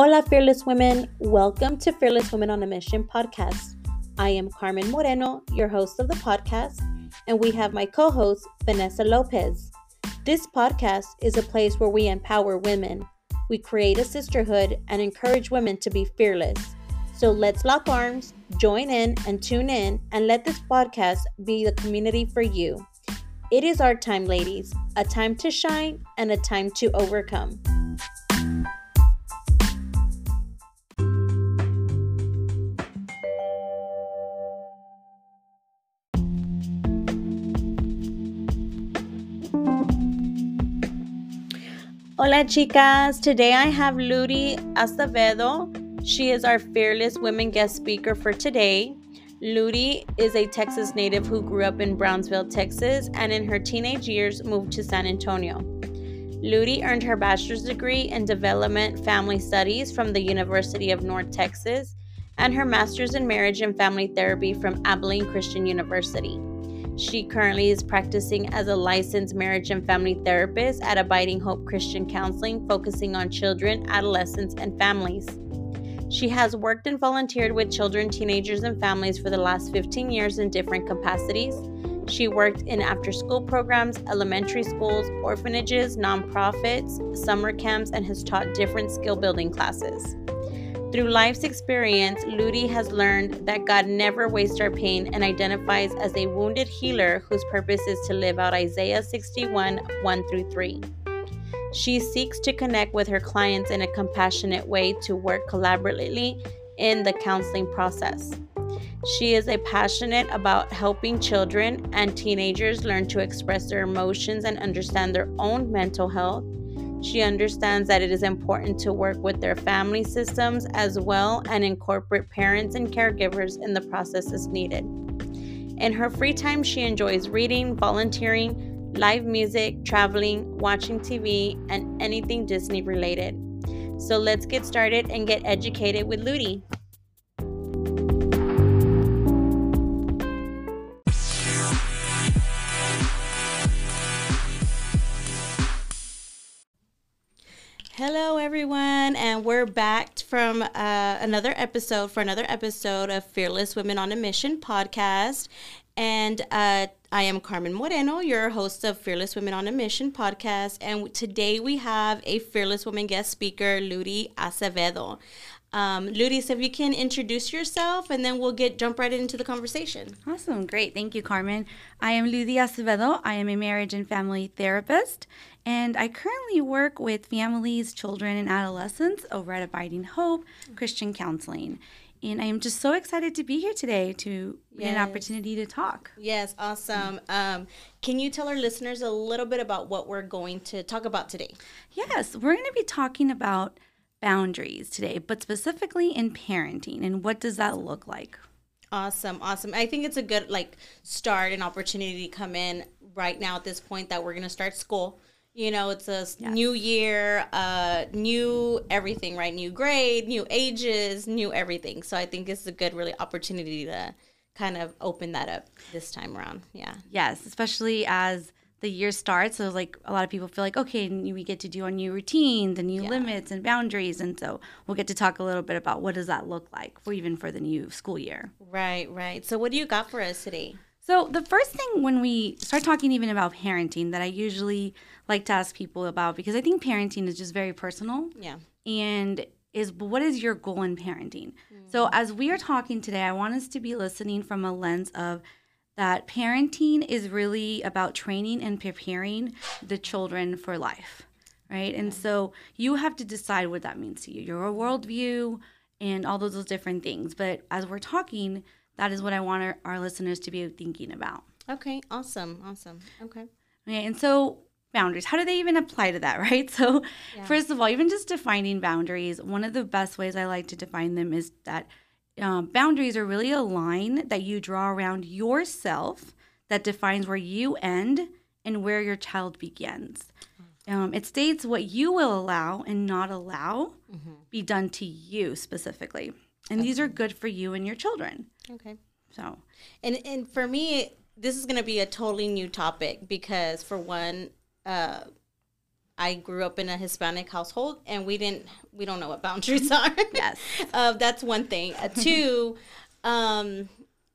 Hola, Fearless Women. Welcome to Fearless Women on a Mission podcast. I am Carmen Moreno, your host of the podcast, and we have my co host, Vanessa Lopez. This podcast is a place where we empower women. We create a sisterhood and encourage women to be fearless. So let's lock arms, join in, and tune in, and let this podcast be the community for you. It is our time, ladies, a time to shine and a time to overcome. Hola, chicas. Today I have Ludi Acevedo. She is our fearless women guest speaker for today. Ludi is a Texas native who grew up in Brownsville, Texas, and in her teenage years moved to San Antonio. Ludi earned her bachelor's degree in development family studies from the University of North Texas and her master's in marriage and family therapy from Abilene Christian University. She currently is practicing as a licensed marriage and family therapist at Abiding Hope Christian Counseling, focusing on children, adolescents, and families. She has worked and volunteered with children, teenagers, and families for the last 15 years in different capacities. She worked in after school programs, elementary schools, orphanages, nonprofits, summer camps, and has taught different skill building classes. Through life's experience, Ludi has learned that God never wastes our pain and identifies as a wounded healer whose purpose is to live out Isaiah 61 1 through 3. She seeks to connect with her clients in a compassionate way to work collaboratively in the counseling process. She is a passionate about helping children and teenagers learn to express their emotions and understand their own mental health she understands that it is important to work with their family systems as well and incorporate parents and caregivers in the process as needed. In her free time, she enjoys reading, volunteering, live music, traveling, watching TV, and anything Disney related. So let's get started and get educated with Ludi. Hello, everyone, and we're back from uh, another episode for another episode of Fearless Women on a Mission podcast. And uh, I am Carmen Moreno, your host of Fearless Women on a Mission podcast. And today we have a Fearless Woman guest speaker, Ludi Acevedo. Um, Ludi, so if you can introduce yourself and then we'll get jump right into the conversation. Awesome. Great. Thank you, Carmen. I am Ludi Acevedo. I am a marriage and family therapist, and I currently work with families, children, and adolescents over at Abiding Hope Christian Counseling. And I am just so excited to be here today to yes. get an opportunity to talk. Yes, awesome. Um, can you tell our listeners a little bit about what we're going to talk about today? Yes, we're going to be talking about boundaries today, but specifically in parenting and what does that look like? Awesome, awesome. I think it's a good like start and opportunity to come in right now at this point that we're going to start school. You know, it's a yes. new year, uh, new everything, right? New grade, new ages, new everything. So I think it's a good, really opportunity to kind of open that up this time around. Yeah. Yes, especially as the year starts. So like a lot of people feel like, okay, we get to do our new routines and new yeah. limits and boundaries. And so we'll get to talk a little bit about what does that look like for even for the new school year. Right, right. So what do you got for us today? So the first thing when we start talking even about parenting that I usually like to ask people about because I think parenting is just very personal. Yeah. And is what is your goal in parenting? Mm-hmm. So as we are talking today, I want us to be listening from a lens of that parenting is really about training and preparing the children for life, right? And so you have to decide what that means to you, your worldview, and all those, those different things. But as we're talking, that is what I want our, our listeners to be thinking about. Okay, awesome, awesome. Okay. Okay, and so boundaries, how do they even apply to that, right? So, yeah. first of all, even just defining boundaries, one of the best ways I like to define them is that um, boundaries are really a line that you draw around yourself that defines where you end and where your child begins. Um, it states what you will allow and not allow mm-hmm. be done to you specifically. And okay. these are good for you and your children. Okay. So, and and for me, this is going to be a totally new topic because for one, uh, I grew up in a Hispanic household, and we didn't we don't know what boundaries are. Yes, uh, that's one thing. Uh, two, um,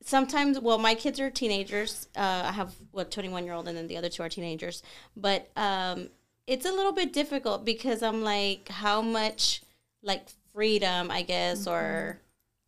sometimes well, my kids are teenagers. Uh, I have what twenty one year old, and then the other two are teenagers. But um, it's a little bit difficult because I'm like, how much like freedom, I guess, mm-hmm. or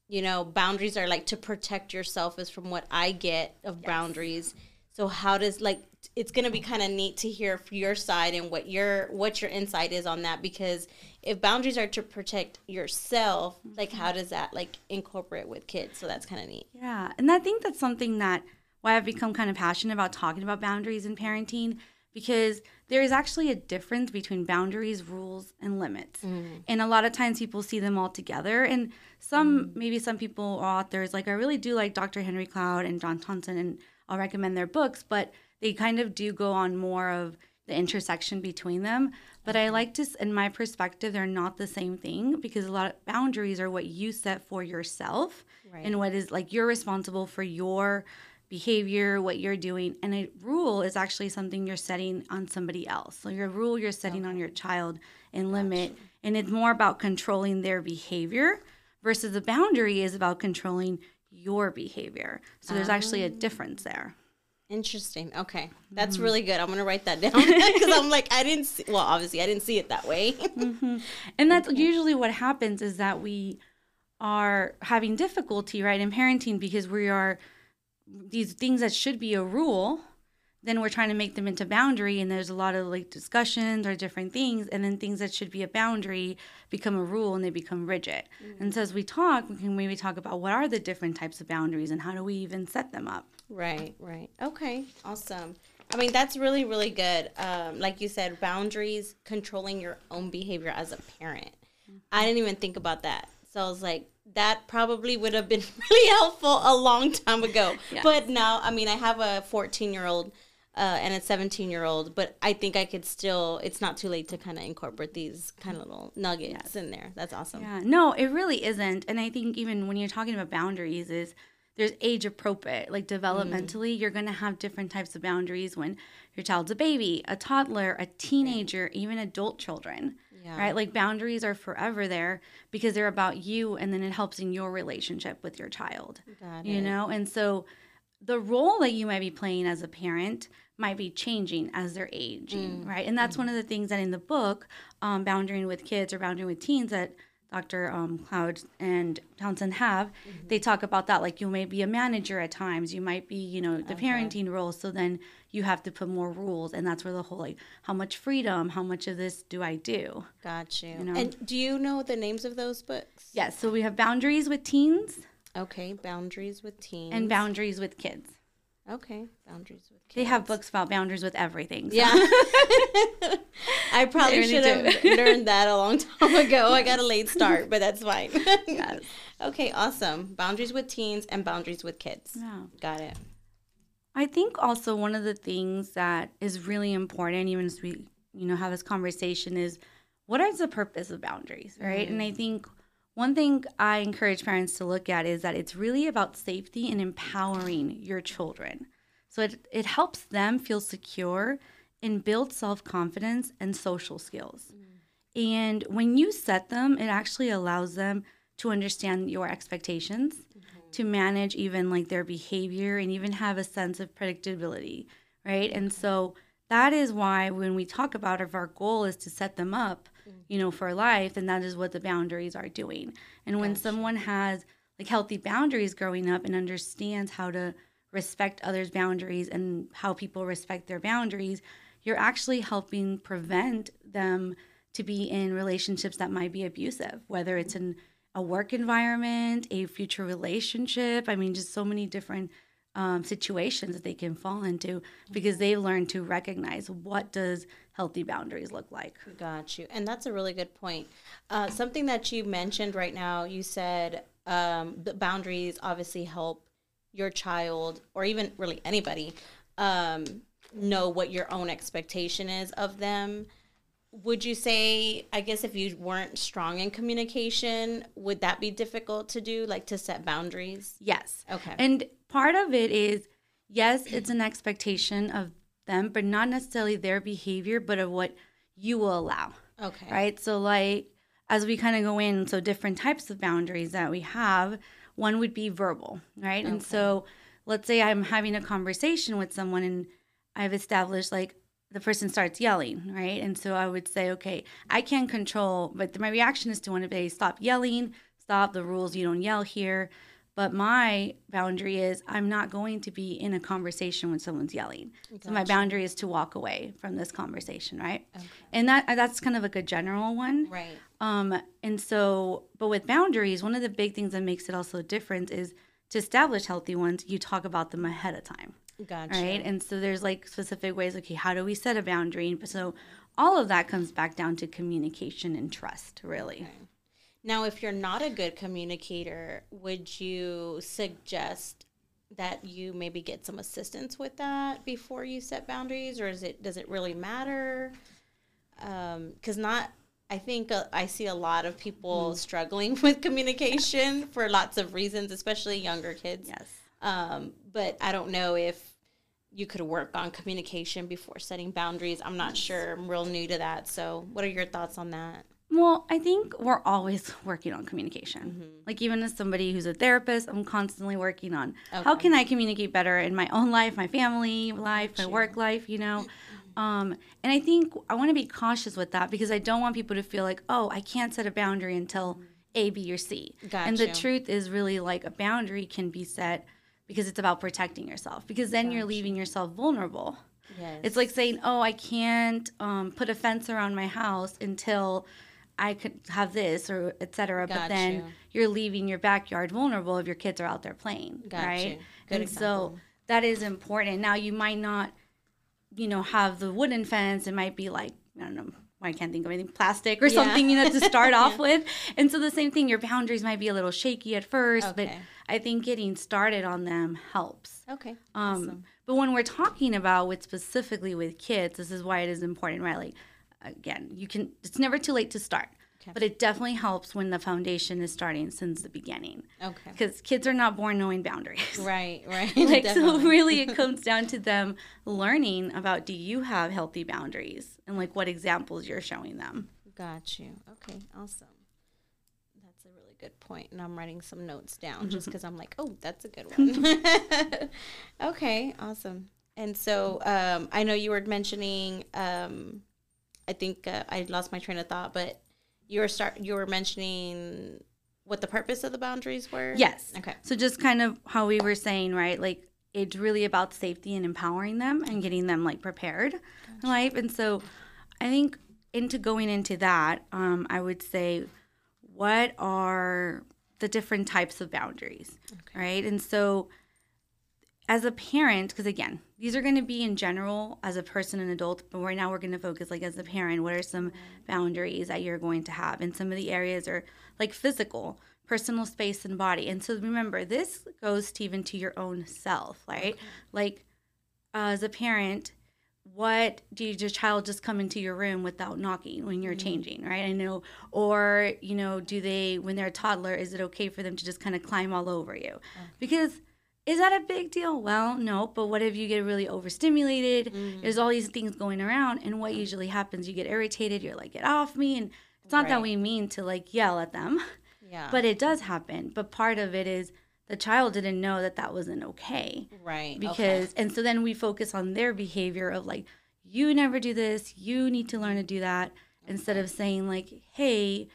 you know, boundaries are like to protect yourself is from what I get of yes. boundaries. So how does like it's going to be kind of neat to hear your side and what your what your insight is on that because if boundaries are to protect yourself like how does that like incorporate with kids so that's kind of neat yeah and i think that's something that why i've become kind of passionate about talking about boundaries in parenting because there is actually a difference between boundaries rules and limits mm. and a lot of times people see them all together and some mm. maybe some people or authors like i really do like dr henry cloud and john Townsend and i'll recommend their books but they kind of do go on more of the intersection between them. But I like to, in my perspective, they're not the same thing because a lot of boundaries are what you set for yourself right. and what is like you're responsible for your behavior, what you're doing. And a rule is actually something you're setting on somebody else. So your rule you're setting okay. on your child and limit. Gotcha. And it's more about controlling their behavior versus the boundary is about controlling your behavior. So there's um, actually a difference there. Interesting. Okay, that's mm-hmm. really good. I'm gonna write that down because I'm like I didn't. See, well, obviously I didn't see it that way. mm-hmm. And that's okay. usually what happens is that we are having difficulty right in parenting because we are these things that should be a rule then we're trying to make them into boundary and there's a lot of like discussions or different things and then things that should be a boundary become a rule and they become rigid. Mm-hmm. and so as we talk we can maybe talk about what are the different types of boundaries and how do we even set them up. Right right. Okay awesome. I mean that's really really good. Um, like you said boundaries controlling your own behavior as a parent. Mm-hmm. i didn't even think about that. So i was like that probably would have been really helpful a long time ago. Yes. But now, I mean, I have a 14 year old uh, and a 17 year old, but I think I could still, it's not too late to kind of incorporate these kind of little nuggets yes. in there. That's awesome. Yeah, no, it really isn't. And I think even when you're talking about boundaries, is there's age appropriate. Like developmentally, mm. you're going to have different types of boundaries when your child's a baby, a toddler, a teenager, even adult children. Yeah. Right? Like boundaries are forever there because they're about you and then it helps in your relationship with your child. You know? And so the role that you might be playing as a parent might be changing as they're aging, mm. right? And that's mm. one of the things that in the book, um, Boundaries with Kids or Boundaries with Teens, that Dr. Um, Cloud and Townsend have, mm-hmm. they talk about that. Like you may be a manager at times, you might be, you know, the okay. parenting role. So then you have to put more rules, and that's where the whole like, how much freedom, how much of this do I do? Got you. you know? And do you know the names of those books? Yes. So we have Boundaries with Teens. Okay, Boundaries with Teens. And Boundaries with Kids. Okay, boundaries with kids. They have books about boundaries with everything. So. Yeah. I probably should have learned that a long time ago. I got a late start, but that's fine. yes. Okay, awesome. Boundaries with teens and boundaries with kids. Yeah. Got it. I think also one of the things that is really important, even as we, you know, have this conversation is what is the purpose of boundaries, right? Mm. And I think one thing I encourage parents to look at is that it's really about safety and empowering your children. So it, it helps them feel secure and build self confidence and social skills. Mm. And when you set them, it actually allows them to understand your expectations, mm-hmm. to manage even like their behavior, and even have a sense of predictability, right? And so that is why when we talk about if our goal is to set them up you know, for life, and that is what the boundaries are doing. And when someone has like healthy boundaries growing up and understands how to respect others' boundaries and how people respect their boundaries, you're actually helping prevent them to be in relationships that might be abusive, whether it's in a work environment, a future relationship. I mean, just so many different um, situations that they can fall into because they've learned to recognize what does healthy boundaries look like. Got you. And that's a really good point. Uh, something that you mentioned right now, you said um, the boundaries obviously help your child or even really anybody um, know what your own expectation is of them would you say i guess if you weren't strong in communication would that be difficult to do like to set boundaries yes okay and part of it is yes it's an expectation of them but not necessarily their behavior but of what you will allow. Okay. Right. So, like, as we kind of go in, so different types of boundaries that we have, one would be verbal, right? Okay. And so, let's say I'm having a conversation with someone and I've established like the person starts yelling, right? And so I would say, okay, I can't control, but my reaction is to want to say, stop yelling, stop the rules, you don't yell here. But my boundary is I'm not going to be in a conversation when someone's yelling. Gotcha. So my boundary is to walk away from this conversation, right? Okay. And that that's kind of like a general one. Right. Um and so but with boundaries, one of the big things that makes it also different is to establish healthy ones, you talk about them ahead of time. Gotcha. Right. And so there's like specific ways, okay, how do we set a boundary? But so all of that comes back down to communication and trust, really. Okay. Now, if you're not a good communicator, would you suggest that you maybe get some assistance with that before you set boundaries, or is it does it really matter? Because um, not, I think uh, I see a lot of people mm. struggling with communication for lots of reasons, especially younger kids. Yes. Um, but I don't know if you could work on communication before setting boundaries. I'm not sure. I'm real new to that. So, what are your thoughts on that? Well, I think we're always working on communication. Mm-hmm. Like even as somebody who's a therapist, I'm constantly working on okay. how can I communicate better in my own life, my family life, my work life, you know. Um, and I think I want to be cautious with that because I don't want people to feel like, oh, I can't set a boundary until A, B, or C. Gotcha. And the truth is really like a boundary can be set because it's about protecting yourself because then gotcha. you're leaving yourself vulnerable. Yes. It's like saying, oh, I can't um, put a fence around my house until I could have this or etc. But then you. you're leaving your backyard vulnerable if your kids are out there playing, Got right? And example. so that is important. Now you might not, you know, have the wooden fence. It might be like I don't know. I can't think of anything plastic or yeah. something, you know, to start yeah. off with. And so the same thing, your boundaries might be a little shaky at first, okay. but I think getting started on them helps. Okay. Um, awesome. But when we're talking about with specifically with kids, this is why it is important, right? Like again, you can, it's never too late to start. Okay. But it definitely helps when the foundation is starting since the beginning. Okay. Because kids are not born knowing boundaries. Right, right. like, definitely. so really it comes down to them learning about do you have healthy boundaries and like what examples you're showing them. Got you. Okay, awesome. That's a really good point. And I'm writing some notes down just because I'm like, oh, that's a good one. okay, awesome. And so um, I know you were mentioning um, I think uh, I lost my train of thought, but you were start you were mentioning what the purpose of the boundaries were. Yes. Okay. So just kind of how we were saying, right? Like it's really about safety and empowering them and getting them like prepared gotcha. in life. And so I think into going into that, um, I would say, what are the different types of boundaries, okay. right? And so as a parent, because again, these are going to be in general as a person an adult, but right now we're going to focus like as a parent, what are some boundaries that you're going to have? And some of the areas are like physical, personal space and body. And so remember, this goes to even to your own self, right? Okay. Like uh, as a parent, what do you, your child just come into your room without knocking when you're mm-hmm. changing, right? I know, or you know, do they when they're a toddler, is it okay for them to just kind of climb all over you? Okay. Because is that a big deal? Well, no, but what if you get really overstimulated? Mm. There's all these things going around, and what usually happens, you get irritated, you're like, get off me. And it's not right. that we mean to like yell at them, yeah. but it does happen. But part of it is the child didn't know that that wasn't okay. Right. Because, okay. and so then we focus on their behavior of like, you never do this, you need to learn to do that, okay. instead of saying, like, hey,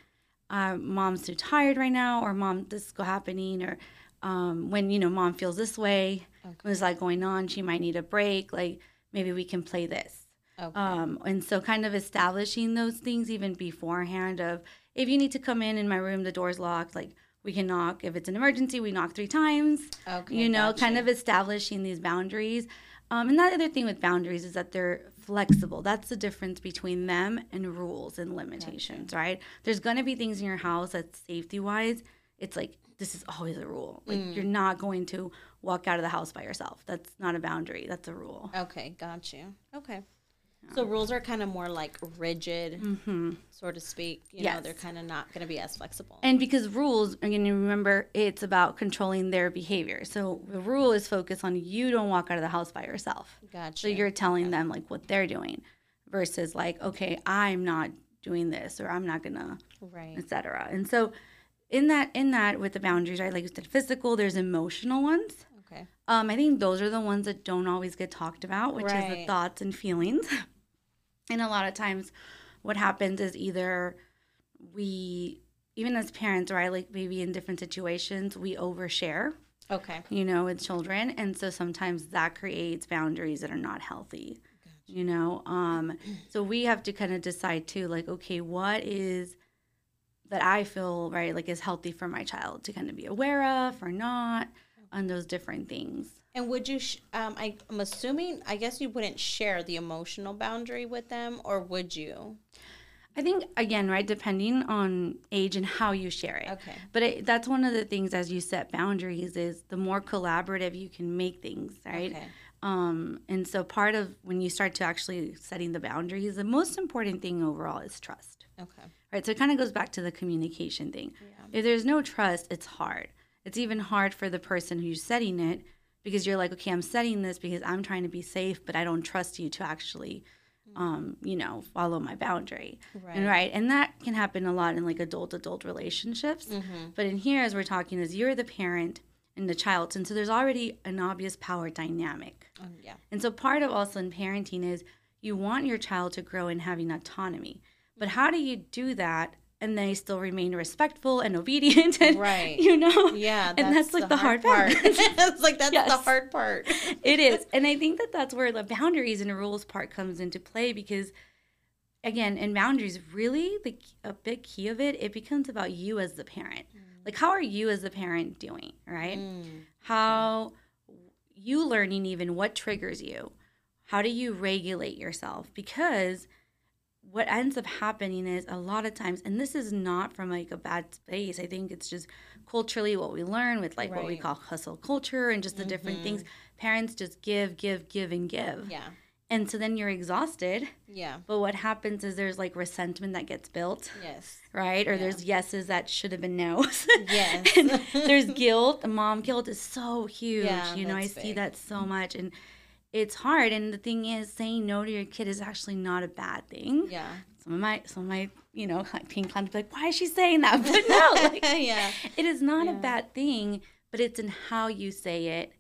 uh, mom's too tired right now, or mom, this is happening, or um, when you know mom feels this way okay. what's like going on she might need a break like maybe we can play this okay. um, and so kind of establishing those things even beforehand of if you need to come in in my room the door's locked like we can knock if it's an emergency we knock three times okay, you know gotcha. kind of establishing these boundaries um, and that other thing with boundaries is that they're flexible that's the difference between them and rules and limitations gotcha. right there's going to be things in your house that safety wise it's like this is always a rule. Like mm. you're not going to walk out of the house by yourself. That's not a boundary. That's a rule. Okay, got you. Okay. So rules are kind of more like rigid, mm-hmm. so to speak. You yes. know, they're kind of not going to be as flexible. And because rules, again, remember, it's about controlling their behavior. So the rule is focused on you don't walk out of the house by yourself. Gotcha. So you're telling them like what they're doing. versus like, okay, I'm not doing this or I'm not gonna, Right. etc. And so in that in that with the boundaries, right? Like you said, physical, there's emotional ones. Okay. Um, I think those are the ones that don't always get talked about, which is the thoughts and feelings. and a lot of times, what happens is either we, even as parents, right, like maybe in different situations, we overshare, Okay. you know, with children, and so sometimes that creates boundaries that are not healthy. Gotcha. You know, um, so we have to kind of decide too, like, okay, what is that I feel right, like is healthy for my child to kind of be aware of or not, on those different things. And would you? Sh- um, I, I'm assuming. I guess you wouldn't share the emotional boundary with them, or would you? I think again, right, depending on age and how you share it. Okay. But it, that's one of the things as you set boundaries is the more collaborative you can make things, right? Okay. Um, and so part of when you start to actually setting the boundaries, the most important thing overall is trust, Okay. Right? So it kind of goes back to the communication thing. Yeah. If there's no trust, it's hard. It's even hard for the person who's setting it because you're like, okay, I'm setting this because I'm trying to be safe, but I don't trust you to actually, um, you know, follow my boundary. Right. And right, and that can happen a lot in like adult adult relationships. Mm-hmm. But in here, as we're talking, is you're the parent and the child, and so there's already an obvious power dynamic. Um, yeah. And so part of also in parenting is you want your child to grow in having autonomy. But how do you do that and they still remain respectful and obedient and Right. you know? Yeah. And that's, like the, hard, part. it's like that's the hard part. it is. And I think that that's where the boundaries and rules part comes into play because again, in boundaries, really the a big key of it, it becomes about you as the parent. Like how are you as the parent doing, right? Mm. how you learning even what triggers you how do you regulate yourself because what ends up happening is a lot of times and this is not from like a bad space i think it's just culturally what we learn with like what we call hustle culture and just the different mm-hmm. things parents just give give give and give Yeah. and so then you're exhausted Yeah. but what happens is there's like resentment that gets built Yes. right or Yeah. there's yeses that should have been no's Yes. there's guilt. The mom guilt is so huge. Yeah, you know, I that's see that so mm-hmm. much. And it's hard. And the thing is, saying no to your kid is actually not a bad thing. Yeah. Some of my, some of my, you know, like pink clowns be like, why is she saying that? But no, like, yeah. it is not a bad thing, but it's in how you say it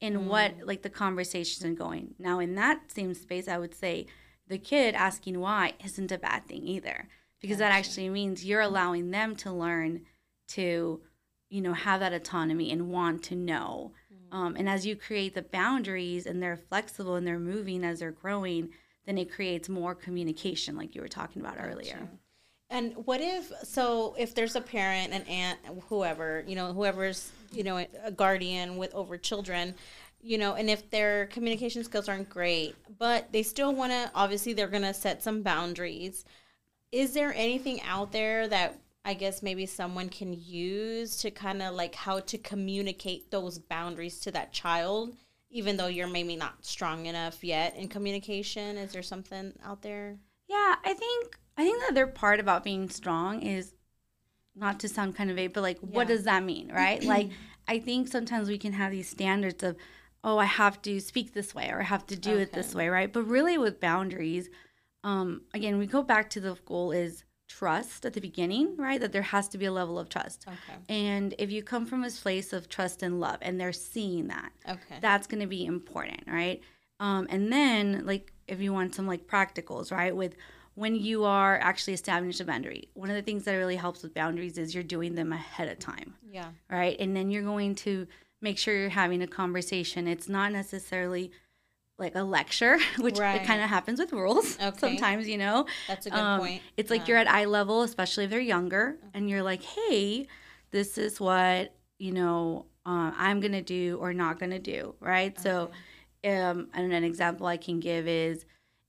and Mm. what, like, the conversation is going. Now, in that same space, I would say the kid asking why isn't a bad thing either, because that actually means you're allowing them to learn to, you know, have that autonomy and want to know. Um, and as you create the boundaries and they're flexible and they're moving as they're growing, then it creates more communication, like you were talking about earlier. And what if so if there's a parent, an aunt, whoever, you know, whoever's, you know, a guardian with over children, you know, and if their communication skills aren't great, but they still want to obviously they're going to set some boundaries. Is there anything out there that I guess maybe someone can use to kind of like how to communicate those boundaries to that child even though you're maybe not strong enough yet in communication? Is there something out there? Yeah, I think I think the other part about being strong is not to sound kind of vague, but like what does that mean, right? like I think sometimes we can have these standards of, oh, I have to speak this way or I have to do it this way, right? But really with boundaries, um, again, we go back to the goal is trust at the beginning, right? That there has to be a level of trust. Okay. And if you come from a place of trust and love and they're seeing that, Okay. that's going to be important, right? Um, and then, like, if you want some like practicals, right? With when you are actually establishing a boundary, one of the things that really helps with boundaries is you're doing them ahead of time, yeah. right? And then you're going to make sure you're having a conversation. It's not necessarily like a lecture, which Right. it kind of happens with rules Okay. sometimes, you know. That's a good Um, point. It's like Yeah. you're at eye level, especially if they're younger, and you're like, hey, this is what, you know, uh, I'm going to do or not going to do, right? So, um, and an example I can give is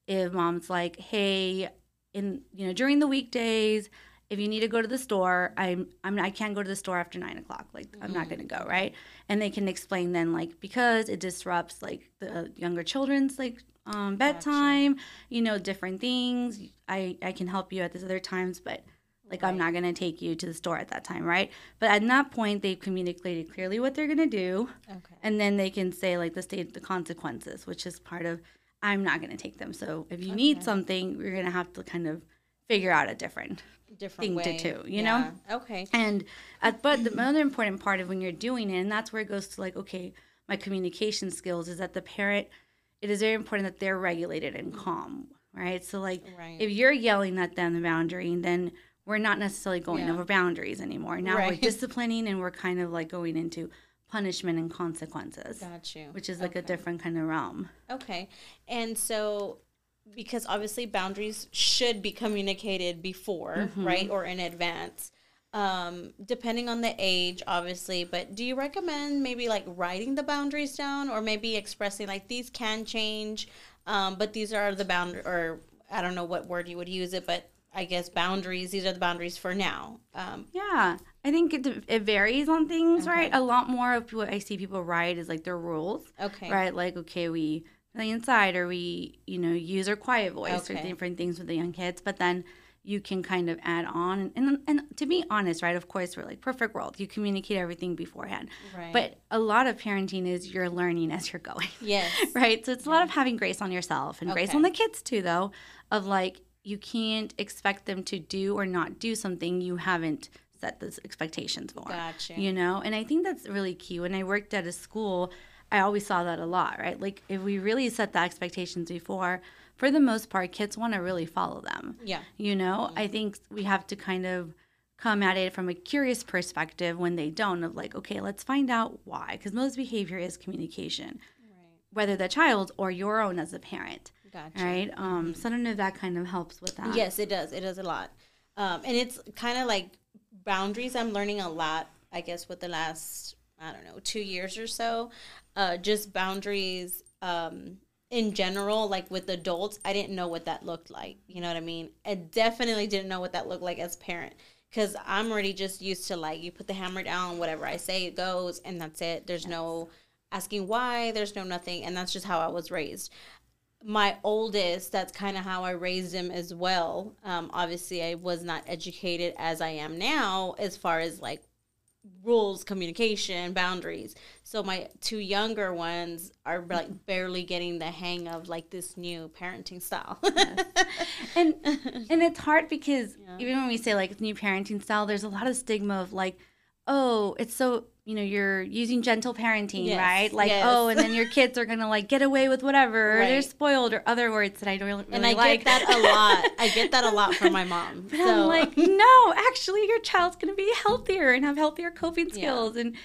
if mom's like, hey, in, you know, during the weekdays, if you need to go to the store, I'm, I'm I can't go to the store after nine o'clock. Like I'm not gonna go, right? And they can explain then like because it disrupts like the younger children's like um, bedtime, you know, different things. I I can help you at these other times, but like I'm not gonna take you to the store at that time, right? But at that point, they've communicated clearly what they're gonna do, Okay. and then they can say like the state the consequences, which is part of I'm not going to take them. So if you okay. need something, you're going to have to kind of figure out a different different thing way. to do, you yeah. know? Okay. And uh, but the other important part of when you're doing it, and that's where it goes to like, okay, my communication skills is that the parent. It is very important that they're regulated and calm, right? So like, right. if you're yelling at them the boundary, then we're not necessarily going yeah. over boundaries anymore. Now right. we're disciplining and we're kind of like going into punishment and consequences. Got you. Which is like okay. a different kind of realm. Okay. And so because obviously boundaries should be communicated before, mm-hmm. right? Or in advance. Um, depending on the age, obviously, but do you recommend maybe like writing the boundaries down or maybe expressing like these can change, um, but these are the boundary or I don't know what word you would use it, but I guess boundaries. These are the boundaries for now. Um, yeah, I think it, it varies on things, okay. right? A lot more of what I see people write is like their rules. Okay. Right, like okay, we play inside, or we you know use our quiet voice, okay. or different things with the young kids. But then you can kind of add on, and and to be honest, right? Of course, we're like perfect world. You communicate everything beforehand. Right. But a lot of parenting is you're learning as you're going. Yes. right. So it's a lot of having grace on yourself and okay. grace on the kids too, though. Of like you can't expect them to do or not do something you haven't set those expectations for. Gotcha. You know, and I think that's really key. When I worked at a school, I always saw that a lot, right? Like if we really set the expectations before, for the most part, kids want to really follow them. Yeah. You know, mm-hmm. I think we have to kind of come at it from a curious perspective when they don't of like, okay, let's find out why. Because most behavior is communication, right. whether the child or your own as a parent. Gotcha. Right. Um, so I don't know if that kind of helps with that. Yes, it does. It does a lot. Um, and it's kind of like boundaries. I'm learning a lot, I guess, with the last, I don't know, two years or so. Uh, just boundaries um, in general, like with adults, I didn't know what that looked like. You know what I mean? I definitely didn't know what that looked like as a parent because I'm already just used to like you put the hammer down, whatever I say it goes, and that's it. There's yes. no asking why, there's no nothing, and that's just how I was raised my oldest, that's kind of how I raised him as well. Um, obviously, I was not educated as I am now as far as like rules, communication, boundaries. So my two younger ones are like barely getting the hang of like this new parenting style. yes. And and it's hard because yeah. even when we say like new parenting style, there's a lot of stigma of like, oh, it's so you know you're using gentle parenting yes, right like yes. oh and then your kids are gonna like get away with whatever right. or they're spoiled or other words that i don't really and i like. get that a lot i get that a lot from my mom but so. i'm like no actually your child's gonna be healthier and have healthier coping skills yeah. and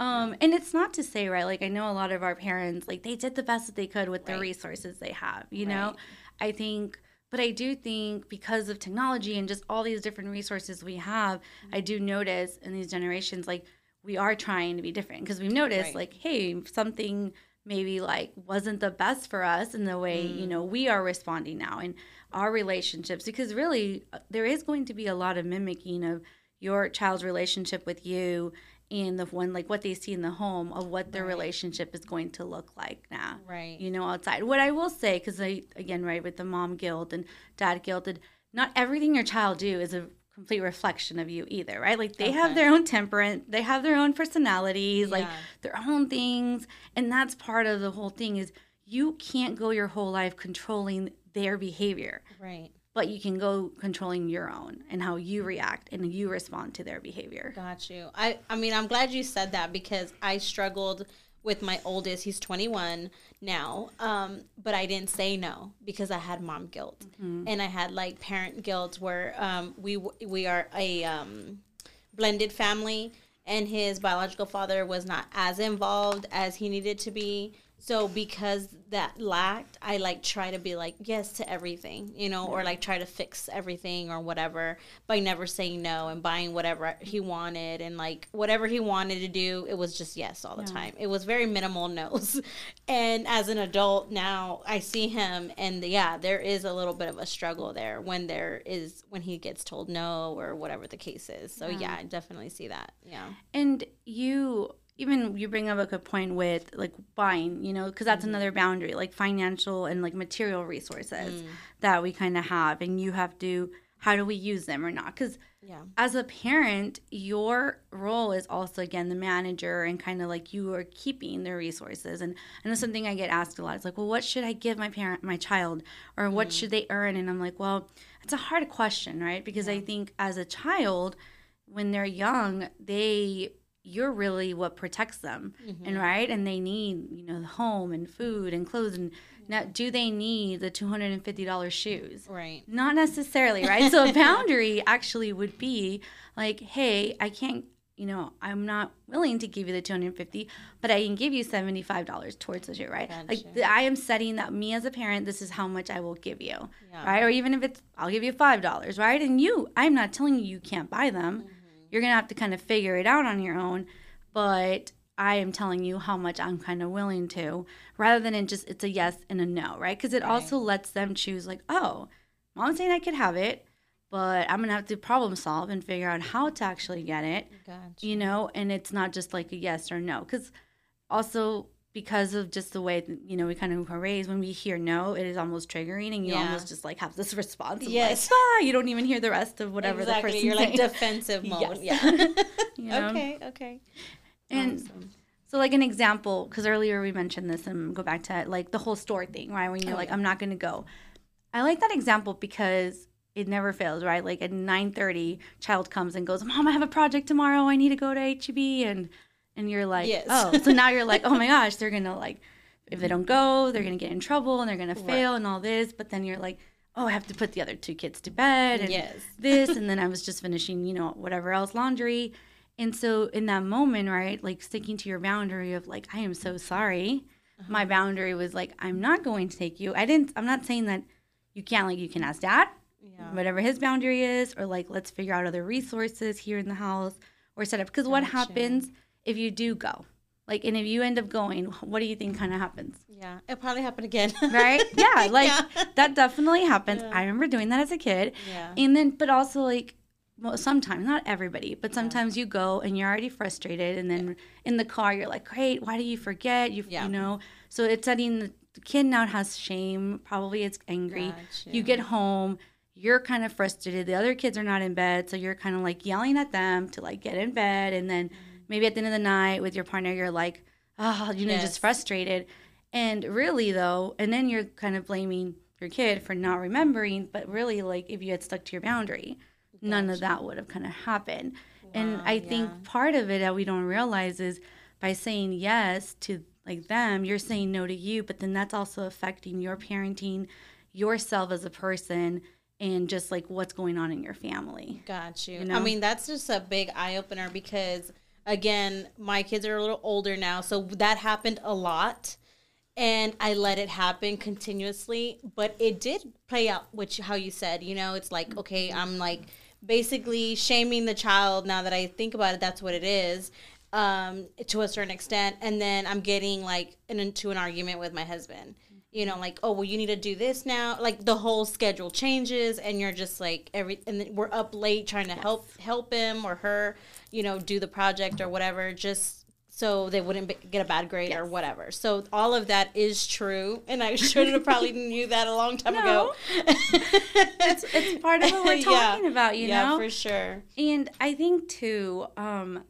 um and it's not to say right like i know a lot of our parents like they did the best that they could with right. the resources they have you right. know i think but I do think because of technology and just all these different resources we have, mm-hmm. I do notice in these generations, like we are trying to be different because we've noticed right. like hey something maybe like wasn't the best for us in the way mm. you know we are responding now in our relationships because really uh, there is going to be a lot of mimicking of your child's relationship with you and the one like what they see in the home of what their right. relationship is going to look like now right you know outside what i will say because i again right with the mom guilt and dad guilt not everything your child do is a complete reflection of you either, right? Like they okay. have their own temperament, they have their own personalities, yeah. like their own things, and that's part of the whole thing is you can't go your whole life controlling their behavior. Right. But you can go controlling your own and how you react and you respond to their behavior. Got you. I I mean, I'm glad you said that because I struggled with my oldest. He's 21 now. Um, but I didn't say no because I had mom guilt mm-hmm. and I had like parent guilt where um, we we are a um, blended family and his biological father was not as involved as he needed to be. So because that lacked, I like try to be like yes to everything, you know, or like try to fix everything or whatever by never saying no and buying whatever he wanted and like whatever he wanted to do, it was just yes all the yeah. time. It was very minimal no's. And as an adult now, I see him and yeah, there is a little bit of a struggle there when there is when he gets told no or whatever the case is. So yeah, yeah I definitely see that. Yeah. And you even you bring up a good point with like buying, you know, because that's mm-hmm. another boundary, like financial and like material resources mm. that we kind of have, and you have to how do we use them or not because yeah. as a parent your role is also again the manager and kind of like you are keeping the resources and and that's something i get asked a lot it's like well what should i give my parent my child or what mm. should they earn and i'm like well it's a hard question right because yeah. i think as a child when they're young they you're really what protects them. Mm-hmm. and right? And they need you know the home and food and clothes and now do they need the $250 shoes? Right. Not necessarily right? So a boundary actually would be like hey i can't you know i'm not willing to give you the 250 but i can give you $75 towards the shoe right? Gotcha. like the, i am setting that me as a parent this is how much i will give you yeah. right? Or even if it's i'll give you $5 right? And you i'm not telling you you can't buy them mm-hmm you're going to have to kind of figure it out on your own. But I am telling you how much I'm kind of willing to, rather than in just it's a yes and a no, right? Because it right. also lets them choose, like, oh, mom's saying I could have it, but I'm gonna have to problem solve and figure out how to actually get it. Gotcha. You know, and it's not just like a yes or no. Because also because of just the way you know we kind of are raised when we hear no it is almost triggering and you yeah. almost just like have this response yes like, ah, you don't even hear the rest of whatever exactly. the person you're saying. like defensive mode yes. yeah you know? okay okay and awesome. so like an example because earlier we mentioned this and go back to like the whole store thing right when you're oh, like yeah. i'm not gonna go i like that example because it never fails right like at 9.30 child comes and goes mom i have a project tomorrow i need to go to heb and and you're like, yes. oh, so now you're like, oh my gosh, they're gonna like, if they don't go, they're gonna get in trouble and they're gonna fail right. and all this. But then you're like, oh, I have to put the other two kids to bed and yes. this, and then I was just finishing, you know, whatever else laundry. And so in that moment, right, like sticking to your boundary of like, I am so sorry. Uh-huh. My boundary was like, I'm not going to take you. I didn't. I'm not saying that you can't like you can ask dad, yeah. whatever his boundary is, or like let's figure out other resources here in the house or set up. Because what happens if you do go? Like, and if you end up going, what do you think kind of happens? Yeah, it probably happened again. right? Yeah, like yeah. that definitely happens. Yeah. I remember doing that as a kid. Yeah. And then, but also like, well, sometimes, not everybody, but sometimes yeah. you go and you're already frustrated. And then in the car, you're like, great, why do you forget? You, you know, so it's setting the, the kid now has shame. Probably it's angry. Gotcha. You get home, you're kind of frustrated. The other kids are not in bed. So you're kind of like yelling at them to like get in bed. And then, mm-hmm maybe at the end of the night with your partner you're like oh you know yes. just frustrated and really though and then you're kind of blaming your kid for not remembering but really like if you had stuck to your boundary gotcha. none of that would have kind of happened wow, and i yeah. think part of it that we don't realize is by saying yes to like them you're saying no to you but then that's also affecting your parenting yourself as a person and just like what's going on in your family. Got you. you know? I mean, that's just a big eye opener because again, my kids are a little older now, so that happened a lot. And I let it happen continuously, but it did play out, which how you said, you know, it's like, okay, I'm like basically shaming the child now that I think about it, that's what it is um, to a certain extent. And then I'm getting like into an argument with my husband you know, like, oh, well, you need to do this now. Like the whole schedule changes, and you're just like every, and then we're up late trying to yes. help help him or her, you know, do the project or whatever, just so they wouldn't be, get a bad grade yes. or whatever. So all of that is true, and I should have probably knew that a long time no. ago. it's, it's part of what we're talking yeah. about, you yeah, know, for sure. And I think too, um,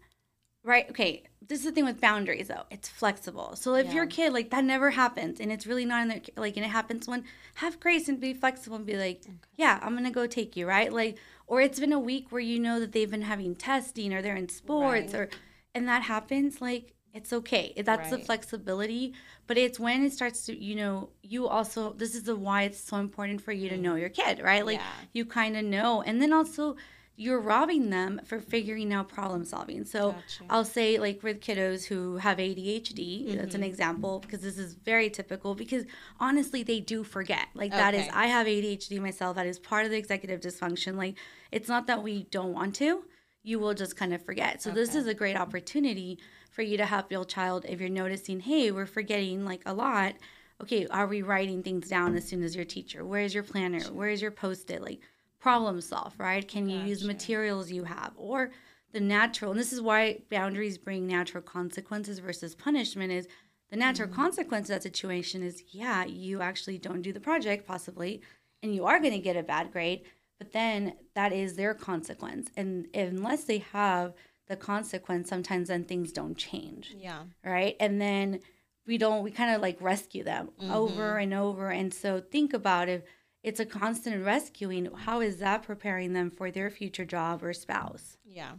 right? Okay, this is the thing with boundaries though it's flexible so if yeah. your kid like that never happens and it's really not in their like and it happens when have grace and be flexible and be like okay. yeah i'm gonna go take you right like or it's been a week where you know that they've been having testing or they're in sports right. or and that happens like it's okay that's right. the flexibility but it's when it starts to you know you also this is the why it's so important for you to mm. know your kid right like yeah. you kind of know and then also you're robbing them for figuring out problem solving. So gotcha. I'll say like with kiddos who have ADHD, mm-hmm. that's an mm-hmm. example because this is very typical because honestly they do forget. Like that okay. is I have ADHD myself. That is part of the executive dysfunction. Like it's not that we don't want to, you will just kind of forget. So okay. this is a great opportunity for you to help your child if you're noticing, hey, we're forgetting like a lot. Okay, are we writing things down as soon as your teacher? Where's your planner? Where's your post-it? Like problem solve, right? Can you use materials you have or the natural? And this is why boundaries bring natural consequences versus punishment is the natural mm. consequence of that situation is yeah, you actually don't do the project possibly and you are going to get a bad grade, but then that is their consequence. And unless they have the consequence, sometimes then things don't change. Yeah. Right. And then we don't, we kind of like rescue them mm-hmm. over and over. And so think about if it's a constant rescuing, how is that preparing them for their future job or spouse? Yeah.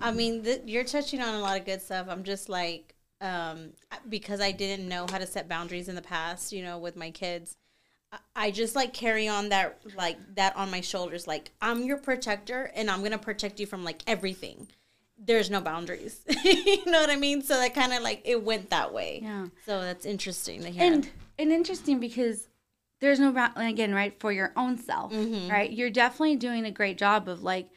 I mean, th- you're touching on a lot of good stuff. I'm just like, um, because I didn't know how to set boundaries in the past, you know, with my kids. I just like carry on that like that on my shoulders. Like I'm your protector, and I'm gonna protect you from like everything. There's no boundaries. you know what I mean? So that kind of like it went that way. Yeah. So that's interesting to hear. And and interesting because there's no again right for your own self, mm-hmm. right? You're definitely doing a great job of like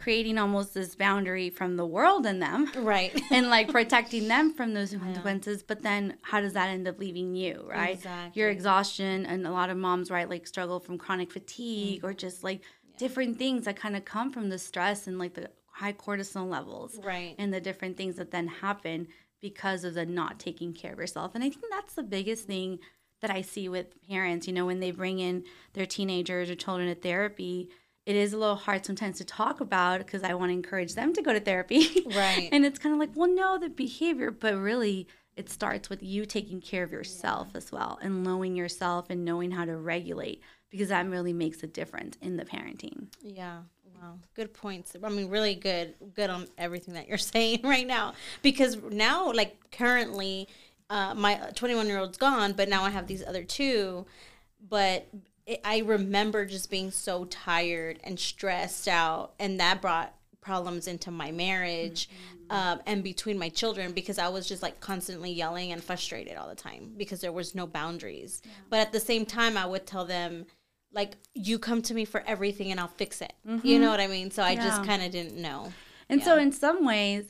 creating almost this boundary from the world in them. Right. and like protecting them from those consequences. Yeah. But then how does that end up leaving you, right? Exactly. Your exhaustion and a lot of moms, right, like struggle from chronic fatigue mm-hmm. or just like yeah. different things that kind of come from the stress and like the high cortisol levels. Right. And the different things that then happen because of the not taking care of yourself. And I think that's the biggest thing that I see with parents, you know, when they bring in their teenagers or children to therapy it is a little hard sometimes to talk about because I want to encourage them to go to therapy. Right. and it's kind of like, well, no, the behavior, but really it starts with you taking care of yourself yeah. as well and knowing yourself and knowing how to regulate because that really makes a difference in the parenting. Yeah. Wow. Good points. I mean, really good, good on everything that you're saying right now because now, like currently, uh, my 21 year old's gone, but now I have these other two. But it, I remember just being so tired and stressed out, and that brought problems into my marriage mm-hmm. um, and between my children because I was just like constantly yelling and frustrated all the time because there was no boundaries. Yeah. But at the same time, I would tell them, like, you come to me for everything and I'll fix it. Mm-hmm. You know what I mean? So I yeah. just kind of didn't know. And yeah. so, in some ways,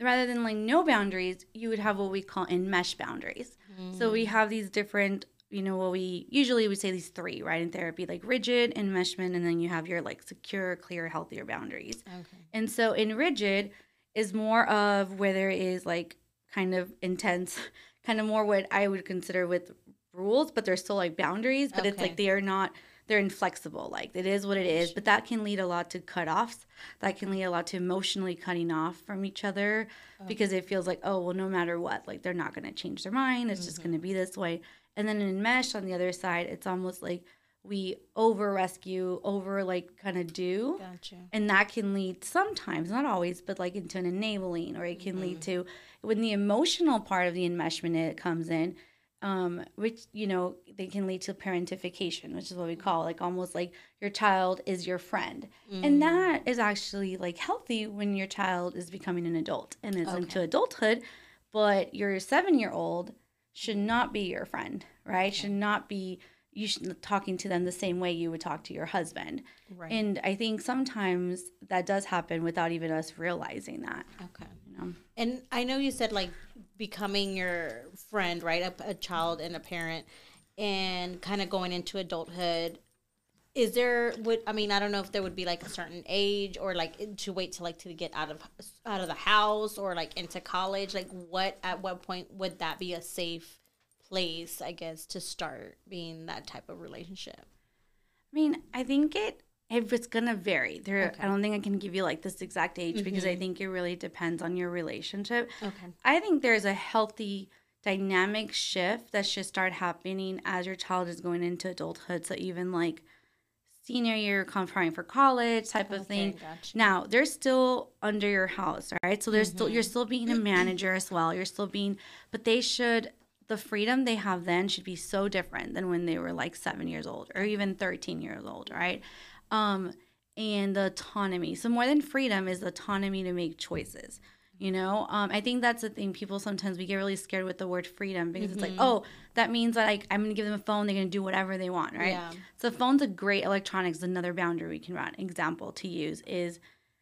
rather than like no boundaries, you would have what we call enmesh boundaries. Mm-hmm. So we have these different you know what we usually we say these three right in therapy like rigid enmeshment and then you have your like secure clear healthier boundaries okay and so in rigid is more of where there is like kind of intense kind of more what i would consider with rules but they're still like boundaries but okay. it's like they are not they're inflexible like it is what it is but that can lead a lot to cut-offs that can lead a lot to emotionally cutting off from each other okay. because it feels like oh well no matter what like they're not going to change their mind it's mm-hmm. just going to be this way and then enmesh on the other side, it's almost like we over rescue, over like kind of do. Gotcha. And that can lead sometimes, not always, but like into an enabling, or it can mm-hmm. lead to when the emotional part of the enmeshment it comes in, um, which you know they can lead to parentification, which is what we call like almost like your child is your friend, mm-hmm. and that is actually like healthy when your child is becoming an adult and is okay. into adulthood, but your seven year old should not be your friend, right? Okay. Should not be you should talking to them the same way you would talk to your husband. Right. And I think sometimes that does happen without even us realizing that. Okay. You know? And I know you said like becoming your friend, right? A, a child and a parent and kind of going into adulthood. Is there would I mean I don't know if there would be like a certain age or like to wait to like to get out of out of the house or like into college like what at what point would that be a safe place, I guess, to start being that type of relationship? I mean, I think it if it's gonna vary. There, okay. I don't think I can give you like this exact age mm-hmm. because I mm-hmm. think it really depends on your relationship. Okay. I think there's a healthy dynamic shift that should start happening as your child is going into adulthood. So even like senior year, preparing for college type of thing. Gotcha. Now they're still under your house, right? So there's mm-hmm. still you're still being a manager as well. You're still being, but they should the freedom they have then should be so different than when they were like seven years old or even 13 years old, right? Um, and the autonomy. So, more than freedom is autonomy to make choices. You know, um, I think that's the thing. People sometimes we get really scared with the word freedom because mm-hmm. it's like, mm-hmm. oh, that means that like I'm gonna give them a phone, they're gonna do whatever they want, right? Yeah. So, phone's a great electronics. Another boundary we can run. Example to use is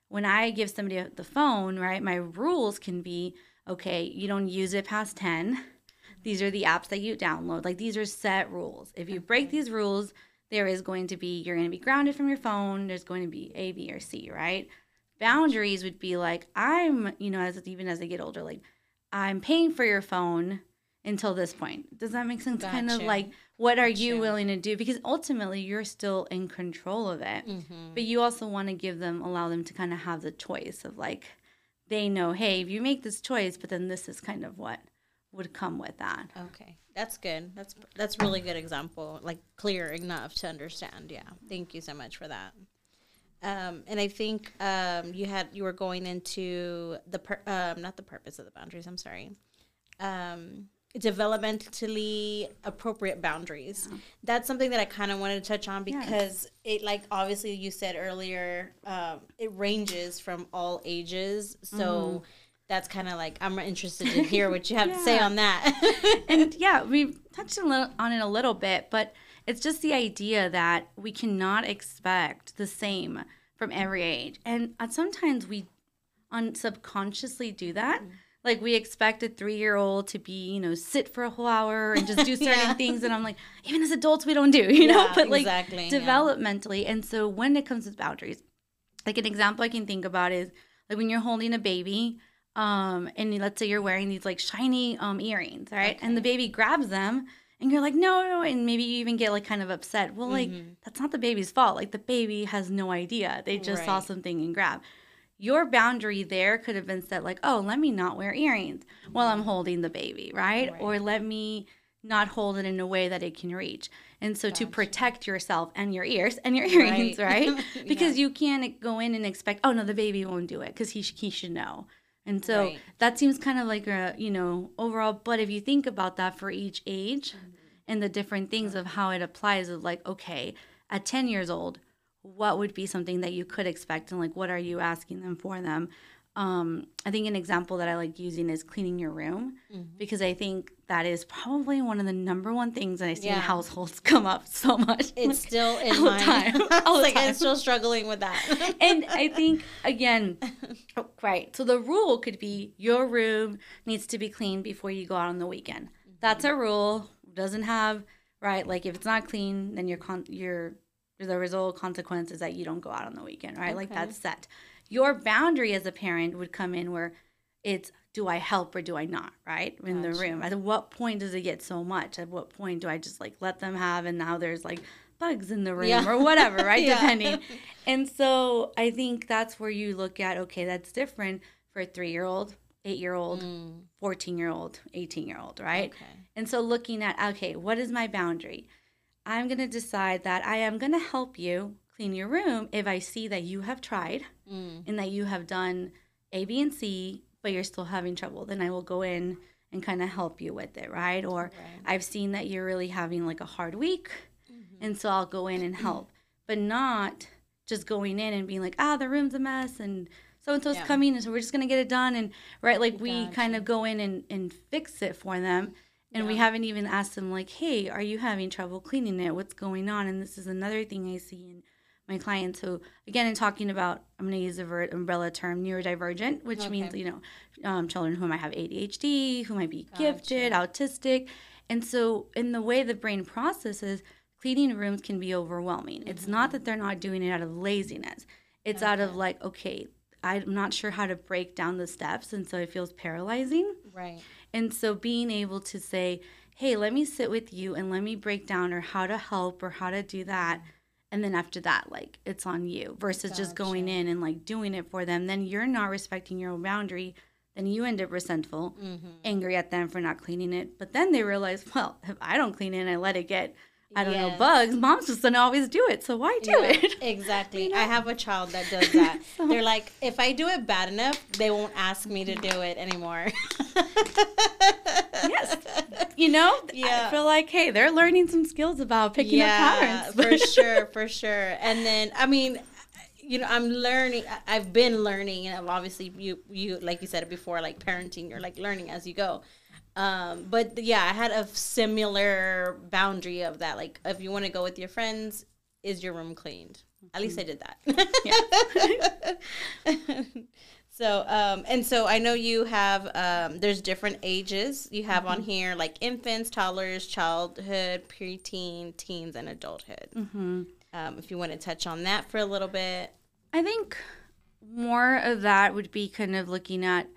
when I give somebody the phone, right? My rules can be okay. You don't use it past ten these are the apps that you download. Like these are set rules. If you break these rules, there is going to be you're going to be grounded from your phone. There's going to be A, B, or C, right? Boundaries would be like I'm, you know, as even as I get older, like I'm paying for your phone until this point. Does that make sense? Gotcha. Kind of like what are gotcha. you willing to do? Because ultimately you're still in control of it. Mm-hmm. But you also want to give them allow them to kind of have the choice of like they know, hey, if you make this choice, but then this is kind of what would come with that. Okay. That's good. That's that's really good example. Like clear enough to understand. Yeah. Thank you so much for that. Um, and I think um, you had you were going into the per, um, not the purpose of the boundaries. I'm sorry. Um, developmentally appropriate boundaries. Yeah. That's something that I kind of wanted to touch on because yes. it, like, obviously you said earlier, um, it ranges from all ages. So. Mm that's kind of like I'm interested to hear what you have yeah. to say on that. and yeah, we touched on it a little bit, but it's just the idea that we cannot expect the same from every age, and sometimes we unsubconsciously do that. Mm-hmm. Like we expect a three-year-old to be, you know, sit for a whole hour and just do certain yeah. things, and I'm like, even as adults, we don't do, you know. but like exactly, developmentally, and so when it comes to boundaries, like an example I can think about is like when you're holding a baby um, and let's say you're wearing these like shiny um, earrings, right? Okay. And the baby grabs them, and you're like, no, no, and maybe you even get like kind of upset. Well, like mm-hmm. that's not the baby's fault. Like the baby has no idea. They just right. saw something and grab. Your boundary there could have been set like, oh, let me not wear earrings while I'm holding the baby, right? right. Or let me not hold it in a way that it can reach. And so gotcha. to protect yourself and your ears and your earrings, right? right? because yeah. you can't go in and expect, oh no, the baby won't do it because he he should know. And so right. that seems kind of like a, you know, overall, but if you think about that for each age mm-hmm. and the different things of how it applies of like, okay, at 10 years old, what would be something that you could expect and like what are you asking them for them? Um, I think an example that I like using is cleaning your room mm-hmm. because I think that is probably one of the number one things that I see yeah. in households come up so much. It's like, still in all time. all like time. I'm still struggling with that. and I think again, oh, right. So the rule could be your room needs to be clean before you go out on the weekend. Mm-hmm. That's a rule. Doesn't have right. Like if it's not clean, then your con- your the result consequence is that you don't go out on the weekend. Right. Okay. Like that's set your boundary as a parent would come in where it's do I help or do I not, right? In gotcha. the room. At what point does it get so much? At what point do I just like let them have and now there's like bugs in the room yeah. or whatever, right? yeah. Depending. And so I think that's where you look at okay, that's different for a three year old, eight year old, mm. 14 year old, 18 year old, right? Okay. And so looking at okay, what is my boundary? I'm going to decide that I am going to help you clean your room if I see that you have tried mm. and that you have done A, B, and C, but you're still having trouble. Then I will go in and kind of help you with it, right? Or right. I've seen that you're really having like a hard week, mm-hmm. and so I'll go in and help, but not just going in and being like, ah, the room's a mess and so and so's coming, and so we're just gonna get it done. And right, like we gotcha. kind of go in and, and fix it for them. And yeah. we haven't even asked them, like, hey, are you having trouble cleaning it? What's going on? And this is another thing I see in my clients who, again, in talking about, I'm going to use the umbrella term neurodivergent, which okay. means, you know, um, children who might have ADHD, who might be gotcha. gifted, autistic. And so, in the way the brain processes, cleaning rooms can be overwhelming. Mm-hmm. It's not that they're not doing it out of laziness, it's okay. out of like, okay, I'm not sure how to break down the steps. And so it feels paralyzing. Right. And so, being able to say, hey, let me sit with you and let me break down or how to help or how to do that and then after that like it's on you versus gotcha. just going in and like doing it for them then you're not respecting your own boundary then you end up resentful mm-hmm. angry at them for not cleaning it but then they realize well if i don't clean it and i let it get I don't yes. know bugs. Mom's just gonna always do it, so why do yeah, it? Exactly. I have a child that does that. so, They're like, if I do it bad enough, they won't ask me to do it anymore. yes. You know, yeah. I feel like, hey, they're learning some skills about picking yeah, up patterns. for sure, for sure. And then, I mean, you know, I'm learning. I've been learning, and obviously, you, you, like you said before, like parenting, you're like learning as you go. Um, but yeah, I had a similar boundary of that. Like, if you want to go with your friends, is your room cleaned? At least I did that. so, um, and so I know you have, um, there's different ages you have mm-hmm. on here, like infants, toddlers, childhood, preteen, teens, and adulthood. Mm-hmm. Um, if you want to touch on that for a little bit. I think more of that would be kind of looking at,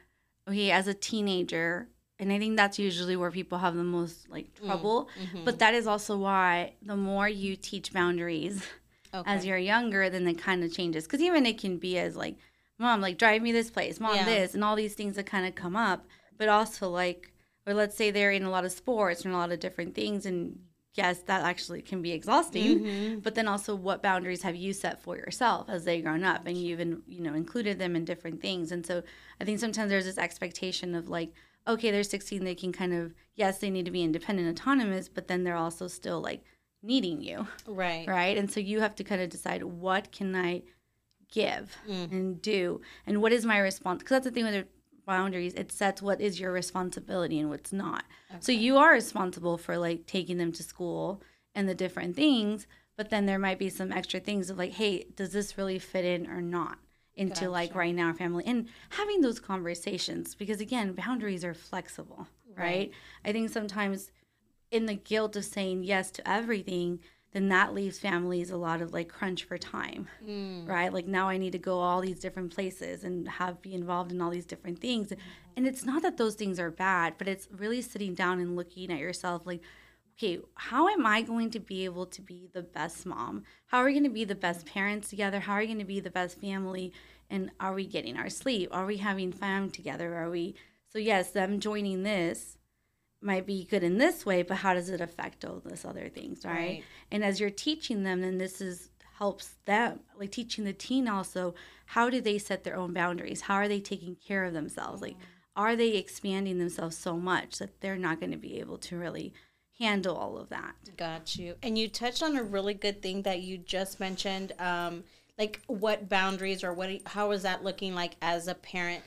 okay, as a teenager, and I think that's usually where people have the most like mm, trouble. Mm-hmm. But that is also why the more you teach boundaries okay. as you're younger, then it kind of changes. Because even it can be as like, mom, like drive me this place, mom, yeah. this, and all these things that kind of come up. But also like, or let's say they're in a lot of sports and a lot of different things, and yes, that actually can be exhausting. Mm-hmm. But then also, what boundaries have you set for yourself as they grown up, and you've you know included them in different things. And so I think sometimes there's this expectation of like, okay, they're 16, they can kind of yes, they need to be independent, autonomous, but then they're also still like needing you, right? Right, and so you have to kind of decide what can I give mm. and do, and what is my response? Because that's the thing with boundaries it sets what is your responsibility and what's not okay. so you are responsible for like taking them to school and the different things but then there might be some extra things of like hey does this really fit in or not into gotcha. like right now family and having those conversations because again boundaries are flexible right. right i think sometimes in the guilt of saying yes to everything then that leaves families a lot of like crunch for time mm. right? Like now i need to go all these different places and have be involved in all these different things. And it's not that those things are bad but it's really sitting down and looking at yourself like okay how am i going to be able to be the best mom? How are we going to be the best parents together? How are we going to be the best family? And are we getting our sleep? Are we having fun together? Are we so yes them joining this might be good in this way, but how does it affect all this other things, right? right? And as you're teaching them, then this is helps them, like teaching the teen also, how do they set their own boundaries? How are they taking care of themselves? Like, are they expanding themselves so much that they're not going to be able to really handle all of that? Got you. And you touched on a really good thing that you just mentioned, um, like what boundaries or what, how is that looking like as a parent?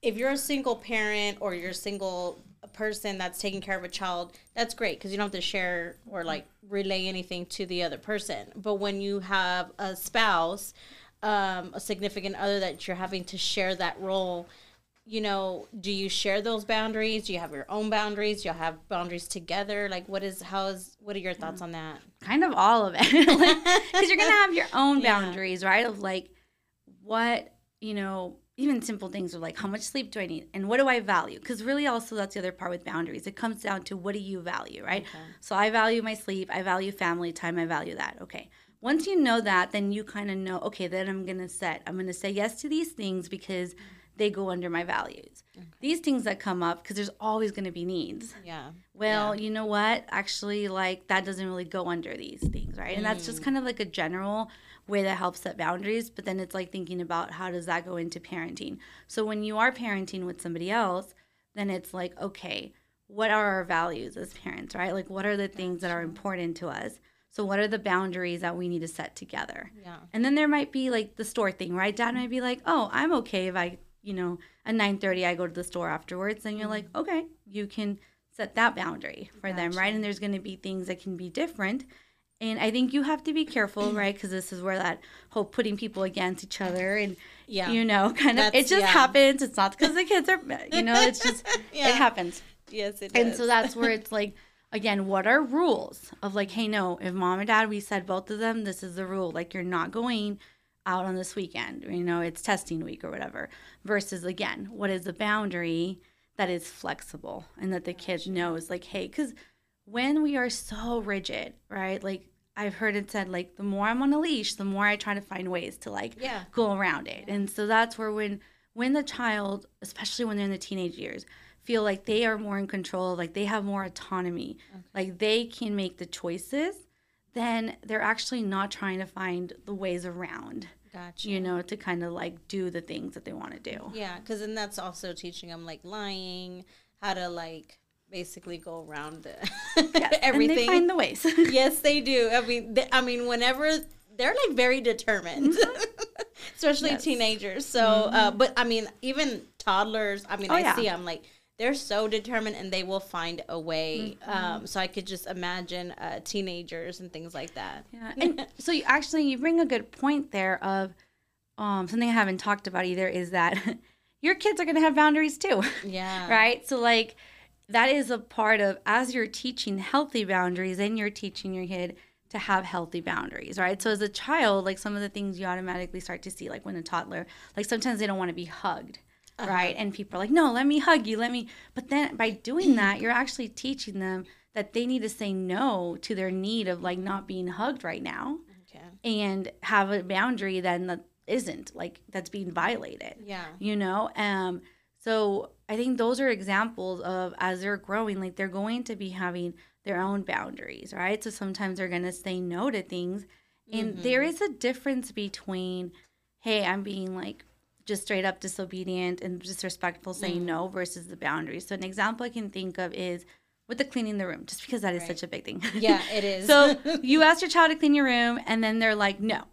If you're a single parent or you're single person that's taking care of a child, that's great because you don't have to share or like relay anything to the other person. But when you have a spouse, um, a significant other that you're having to share that role, you know, do you share those boundaries? Do you have your own boundaries? Do you have boundaries together? Like, what is, how is, what are your thoughts on that? Kind of all of it. Because you're going to have your own boundaries, yeah. right? Of like, what, you know, even simple things are like how much sleep do I need and what do I value? Because really, also that's the other part with boundaries. It comes down to what do you value, right? Okay. So I value my sleep, I value family time, I value that. Okay. Once you know that, then you kind of know, okay, then I'm gonna set, I'm gonna say yes to these things because they go under my values. Okay. These things that come up, because there's always going to be needs. Yeah. Well, yeah. you know what? Actually, like that doesn't really go under these things, right? Mm. And that's just mm. kind of like a general way that helps set boundaries but then it's like thinking about how does that go into parenting. So when you are parenting with somebody else then it's like okay what are our values as parents right? Like what are the things that are important to us? So what are the boundaries that we need to set together? Yeah. And then there might be like the store thing right? Dad might be like oh i'm okay if i you know at 9.30 i go to the store afterwards. And you're like mm-hmm. okay you can set that boundary for gotcha. them right? And there's going to be things that can be different and I think you have to be careful, right? Because this is where that whole putting people against each other and, yeah. you know, kind of, it just yeah. happens. It's not because the kids are, you know, it's just, yeah. it happens. Yes, it And so that's where it's like, again, what are rules of like, hey, no, if mom and dad, we said both of them, this is the rule. Like, you're not going out on this weekend, you know, it's testing week or whatever. Versus, again, what is the boundary that is flexible and that the oh, kid knows, like, hey, because when we are so rigid, right? Like, I've heard it said like the more I'm on a leash, the more I try to find ways to like yeah. go around it. And so that's where when when the child, especially when they're in the teenage years, feel like they are more in control, like they have more autonomy, okay. like they can make the choices, then they're actually not trying to find the ways around. Gotcha. You know, to kind of like do the things that they want to do. Yeah, because then that's also teaching them like lying, how to like basically go around the yes, everything. And they find the ways. yes, they do. I mean, they, I mean, whenever they're like very determined, mm-hmm. especially yes. teenagers. So, uh, mm-hmm. uh, but I mean, even toddlers. I mean, oh, I yeah. see. I'm like they're so determined and they will find a way. Mm-hmm. Um, so I could just imagine uh, teenagers and things like that. Yeah. And so you actually you bring a good point there of um, something I haven't talked about either is that your kids are going to have boundaries too. Yeah. right. So like that is a part of as you're teaching healthy boundaries and you're teaching your kid to have healthy boundaries, right? So as a child, like some of the things you automatically start to see, like when a toddler, like sometimes they don't want to be hugged. uh-huh. right? And people are like, no, let me hug you, let me. But then by doing that, you're actually teaching them that they need to say no to their need of like not being hugged right now okay. and have a boundary then that isn't like that's being violated. Yeah. You know? Um, so I think those are examples of as they're growing, like they're going to be having their own boundaries, right? So sometimes they're going to say no to things. And mm-hmm. there is a difference between, hey, I'm being like just straight up disobedient and disrespectful saying mm. no versus the boundaries. So an example I can think of is with the cleaning the room, just because that is right. such a big thing. Yeah, it is. so you ask your child to clean your room, and then they're like, no.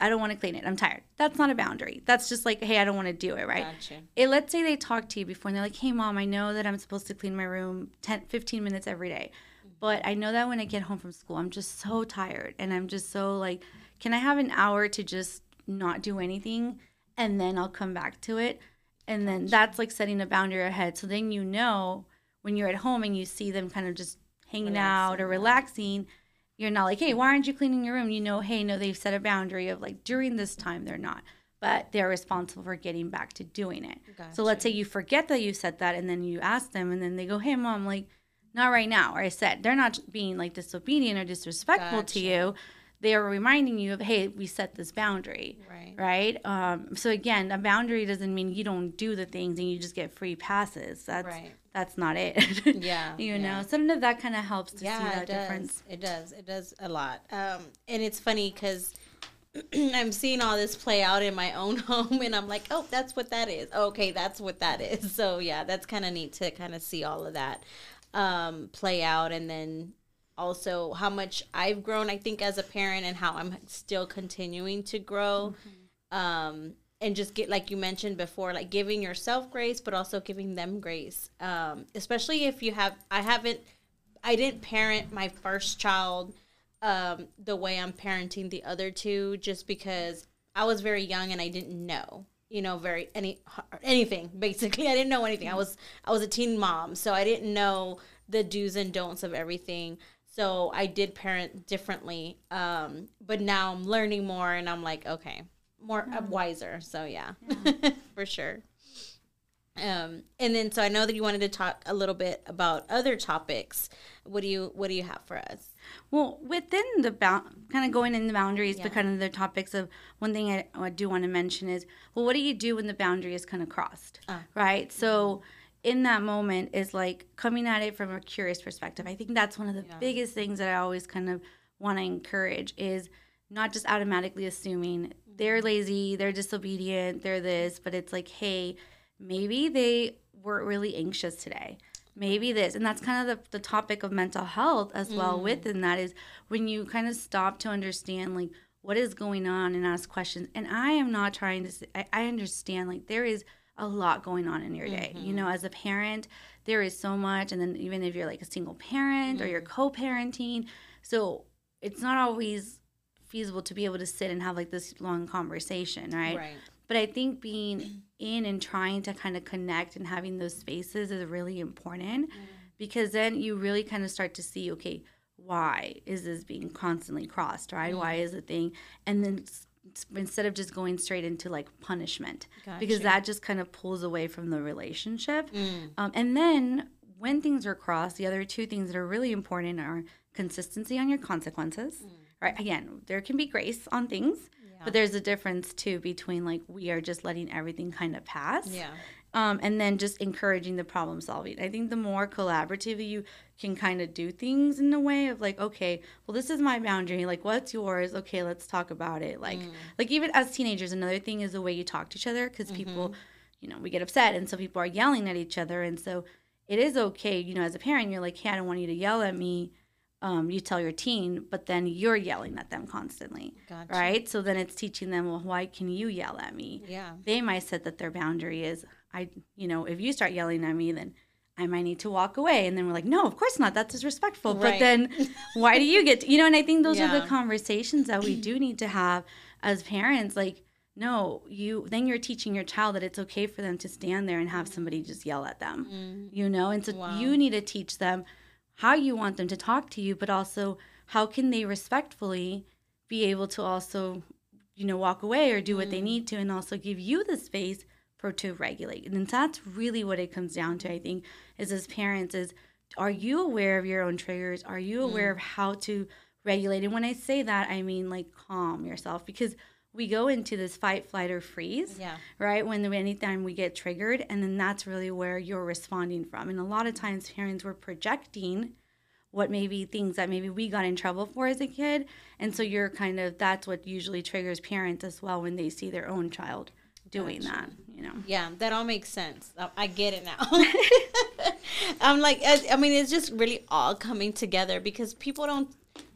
I don't want to clean it. I'm tired. That's not a boundary. That's just like, hey, I don't want to do it, right? Gotcha. It, let's say they talk to you before and they're like, hey, mom, I know that I'm supposed to clean my room 10, 15 minutes every day. But I know that when I get home from school, I'm just so tired and I'm just so like, can I have an hour to just not do anything and then I'll come back to it? And then that's like setting a boundary ahead. So then you know when you're at home and you see them kind of just hanging relaxing, out or relaxing, you're not like, hey, why aren't you cleaning your room? You know, hey, no, they've set a boundary of like during this time they're not, but they're responsible for getting back to doing it. Gotcha. So let's say you forget that you said that and then you ask them and then they go, hey, mom, like, not right now. Or I said, they're not being like disobedient or disrespectful gotcha. to you they are reminding you of hey we set this boundary right right um, so again a boundary doesn't mean you don't do the things and you just get free passes that's right. That's not it yeah you yeah. know so of that kind of helps to yeah, see that it difference it does it does a lot um, and it's funny because I'm seeing all this play out in my own home, and I'm like, oh, that's what that is. Okay, that's what that is. So yeah, that's kind of neat to kind of see all of that um, play out, and then also how much I've grown, I think, as a parent and how I'm still continuing to grow. Mm-hmm. Um, and just get, like you mentioned before, like giving yourself grace, but also giving them grace. Um, especially if you have, I haven't, I didn't parent my first child um, the way I'm parenting the other two, just because I was very young and I didn't know you know very any anything basically i didn't know anything i was i was a teen mom so i didn't know the do's and don'ts of everything so I did parent differently. Um, but now I'm learning more and I'm like, okay, more uh, wiser. So yeah, yeah. for sure. Um, and then so I know that you wanted to talk a little bit about other topics. What do you what do you have for us? Well, within the bound, kind of going in the boundaries, yeah. but kind of the topics of one thing I, I, do want to mention is, well, what do you do when the boundary is kind of crossed, uh, right? So. Mm-hmm in that moment is like coming at it from a curious perspective. I think that's one of the yeah. biggest things that I always kind of want to encourage is not just automatically assuming they're mm-hmm. lazy, they're disobedient, they're this, but it's like, hey, maybe they weren't really anxious today. Maybe this. And that's kind of the, the topic of mental health as well mm. within that is when you kind of stop to understand like what is going on and ask questions. And I am not trying to I, I understand like there is – a lot going on in your day. Mm-hmm. You know, as a parent, there is so much. And then even if you're like a single parent mm-hmm. or you're mm-hmm. co parenting, so it's not always feasible to be able to sit and have like this long conversation, right? Right. But I think being in and trying to kind of connect and having those spaces is really important mm-hmm. because then you really kind of start to see, okay, why is this being constantly crossed, right? Why mm-hmm. is the thing? And then instead of just going straight into like punishment gotcha. because that just kind of pulls away from the relationship mm. um, and then when things are crossed the other two things that are really important are consistency on your consequences mm. Right again there can be grace on things yeah. but there's a difference too between like we are just letting everything kind of pass yeah um, and then just encouraging the problem solving. I think the more collaborative you can kind of do things in a way of like, okay, well, this is my boundary. Like, what's yours? Okay, let's talk about it. Like, mm. like even as teenagers, another thing is the way you talk to each other because mm-hmm. people, you know, we get upset, and so people are yelling at each other, and so it is okay, you know, as a parent, you're like, hey, I don't want you to yell at me. Um, you tell your teen, but then you're yelling at them constantly, gotcha. right? So then it's teaching them, well, why can you yell at me? Yeah, they might set that their boundary is I, you know, if you start yelling at me, then I might need to walk away. And then we're like, no, of course not. That's disrespectful. Right. But then why do you get, to, you know, and I think those yeah. are the conversations that we do need to have as parents. Like, no, you, then you're teaching your child that it's okay for them to stand there and have somebody just yell at them, mm. you know? And so wow. you need to teach them how you want them to talk to you, but also how can they respectfully be able to also, you know, walk away or do what they mm. need to and also give you the space for to regulate. And that's really what it comes down to, I think, is as parents is are you aware of your own triggers? Are you aware mm. of how to regulate? And when I say that, I mean like calm yourself because we go into this fight, flight, or freeze, yeah. right? When anytime we get triggered, and then that's really where you're responding from. And a lot of times, parents were projecting what maybe things that maybe we got in trouble for as a kid, and so you're kind of that's what usually triggers parents as well when they see their own child doing gotcha. that. You know? Yeah, that all makes sense. Oh, I get it now. I'm like, I mean, it's just really all coming together because people don't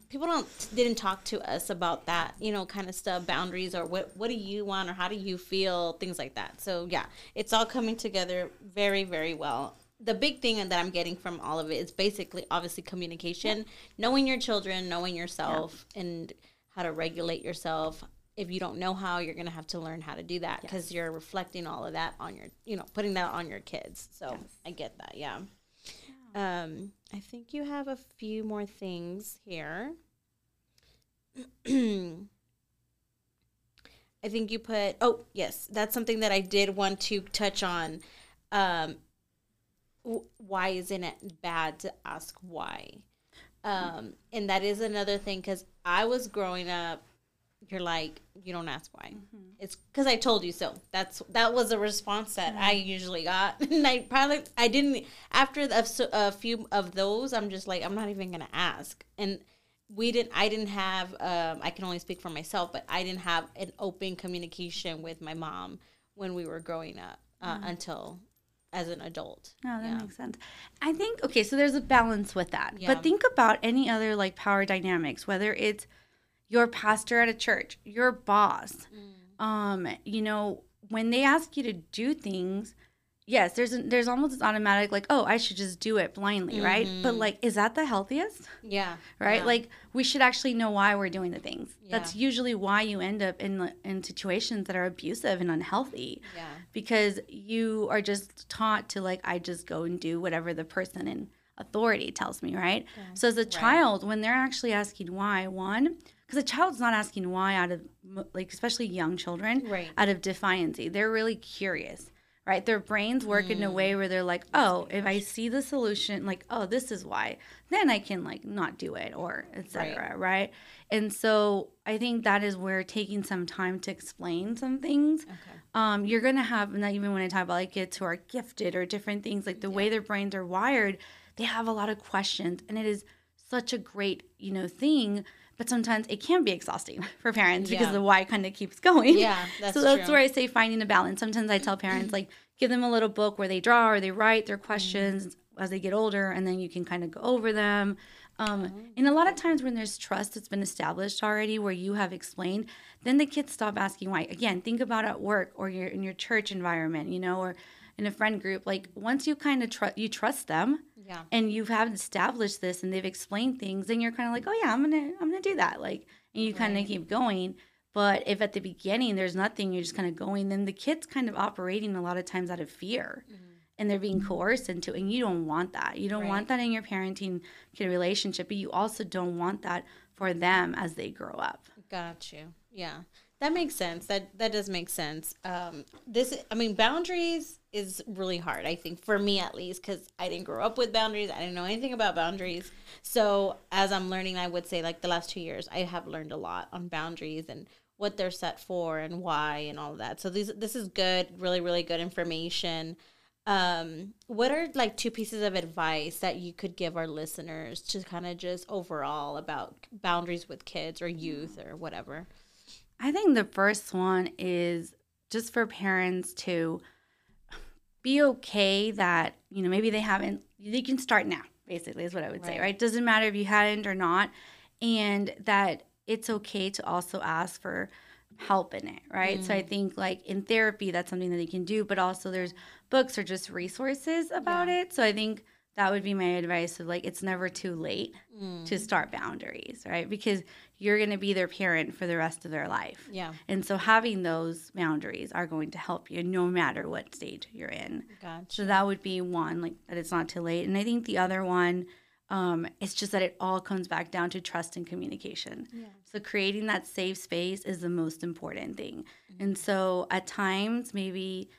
people don't didn't talk to us about that you know kind of stuff boundaries or what what do you want or how do you feel things like that so yeah it's all coming together very very well the big thing that i'm getting from all of it is basically obviously communication yeah. knowing your children knowing yourself yeah. and how to regulate yourself if you don't know how you're going to have to learn how to do that because yes. you're reflecting all of that on your you know putting that on your kids so yes. i get that yeah um, I think you have a few more things here. I think you put, oh, yes, that's something that I did want to touch on. Um, why isn't it bad to ask why? Um, and that is another thing because I was growing up you're like you don't ask why mm-hmm. it's because i told you so that's that was a response that mm-hmm. i usually got and i probably i didn't after a, a few of those i'm just like i'm not even gonna ask and we didn't i didn't have um, i can only speak for myself but i didn't have an open communication with my mom when we were growing up uh, mm-hmm. until as an adult. Oh, that yeah. makes sense. I think okay, so there's a balance with that. Yeah. But think about any other like power dynamics, whether it's your pastor at a church, your boss. Mm. Um, you know, when they ask you to do things, yes, there's a, there's almost this automatic like, oh, I should just do it blindly, mm-hmm. right? But like, is that the healthiest? Yeah. Right. Yeah. Like, we should actually know why we're doing the things. Yeah. That's usually why you end up in in situations that are abusive and unhealthy. Yeah. Because you are just taught to like, I just go and do whatever the person in authority tells me, right? Yeah. So as a right. child, when they're actually asking why, one because a child's not asking why out of like especially young children right. out of defiancy they're really curious right their brains work mm. in a way mm. where they're like oh if i see the solution like oh this is why then i can like not do it or etc right. right. and so i think that is where taking some time to explain some things okay. um, you're gonna have not even when i talk about like kids who are gifted or different things like the yeah. way their brains are wired they have a lot of questions and it is such a great you know thing but sometimes it can be exhausting for parents yeah. because the why kind of keeps going. Yeah, that's so that's true. where I say finding a balance. Sometimes I tell parents like give them a little book where they draw or they write their questions mm-hmm. as they get older, and then you can kind of go over them. Um, oh. And a lot of times when there's trust that's been established already, where you have explained, then the kids stop asking why. Again, think about at work or your in your church environment, you know, or in a friend group. Like once you kind of trust, you trust them yeah. and you have established this and they've explained things then you're kind of like oh yeah i'm gonna i'm gonna do that like and you kind of keep going but if at the beginning there's nothing you're just kind of going then the kid's kind of operating a lot of times out of fear mm-hmm. and they're being coerced into and you don't want that you don't right. want that in your parenting kid relationship but you also don't want that for them as they grow up got you yeah that makes sense. That that does make sense. Um, this, I mean, boundaries is really hard. I think for me at least, because I didn't grow up with boundaries. I didn't know anything about boundaries. So as I'm learning, I would say like the last two years, I have learned a lot on boundaries and what they're set for and why and all of that. So these this is good, really really good information. Um, what are like two pieces of advice that you could give our listeners to kind of just overall about boundaries with kids or youth or whatever? I think the first one is just for parents to be okay that, you know, maybe they haven't, they can start now, basically, is what I would right. say, right? Doesn't matter if you hadn't or not. And that it's okay to also ask for help in it, right? Mm. So I mm. think like in therapy, that's something that they can do, but also there's books or just resources about yeah. it. So I think that would be my advice of like it's never too late mm. to start boundaries right because you're going to be their parent for the rest of their life yeah and so having those boundaries are going to help you no matter what stage you're in gotcha. so that would be one like that it's not too late and i think the other one um, it's just that it all comes back down to trust and communication. Yeah. So creating that safe space is the most important thing. Mm-hmm. And so at times, maybe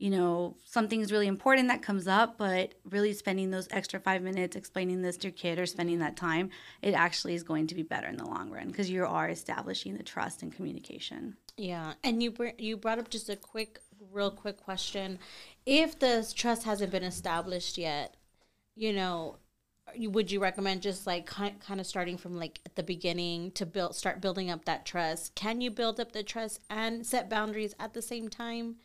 you know, something's really important that comes up, but really spending those extra five minutes explaining this to your kid or spending that time, it actually is going to be better in the long run because you are establishing the trust and communication. Yeah, and you br- you brought up just a quick, real quick question. If the trust hasn't been established yet, you know, would you recommend just like kind kind of starting from like at the beginning to build start building up that trust? Can you build up the trust and set boundaries at the same time?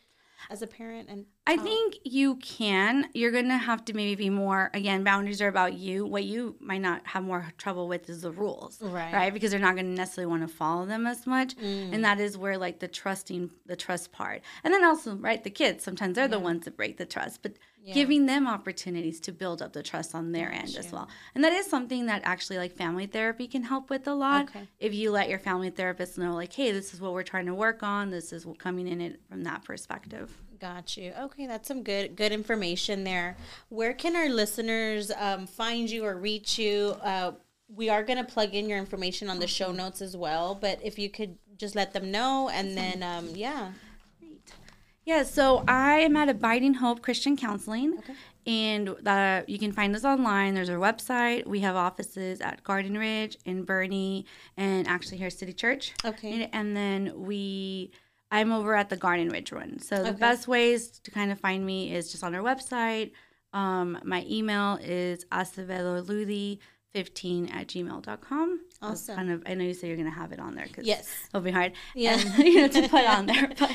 As a parent and I think you can. You're going to have to maybe be more again, boundaries are about you. What you might not have more trouble with is the rules. Right. Right? Because they're not going to necessarily want to follow them as much. Mm. And that is where like the trusting the trust part. And then also, right, the kids, sometimes they're yeah. the ones that break the trust. But yeah. giving them opportunities to build up the trust on their end as well. And that is something that actually like family therapy can help with a lot. Okay. If you let your family therapist know like, hey, this is what we're trying to work on. This is coming in it from that perspective. Got you. Okay, that's some good good information there. Where can our listeners um, find you or reach you? Uh, we are going to plug in your information on the show notes as well, but if you could just let them know, and then um, yeah. Yeah, so I am at Abiding Hope Christian Counseling, okay. and uh, you can find us online. There's our website. We have offices at Garden Ridge, in Boerne, and actually here at City Church. Okay. And, and then we I'm over at the Garden Ridge one. So the okay. best ways to kind of find me is just on our website. Um, my email is acevedoludi15 at gmail.com. Awesome. Kind of, I know you say you're going to have it on there because yes. it'll be hard. Yeah. And, you know, to put on there. But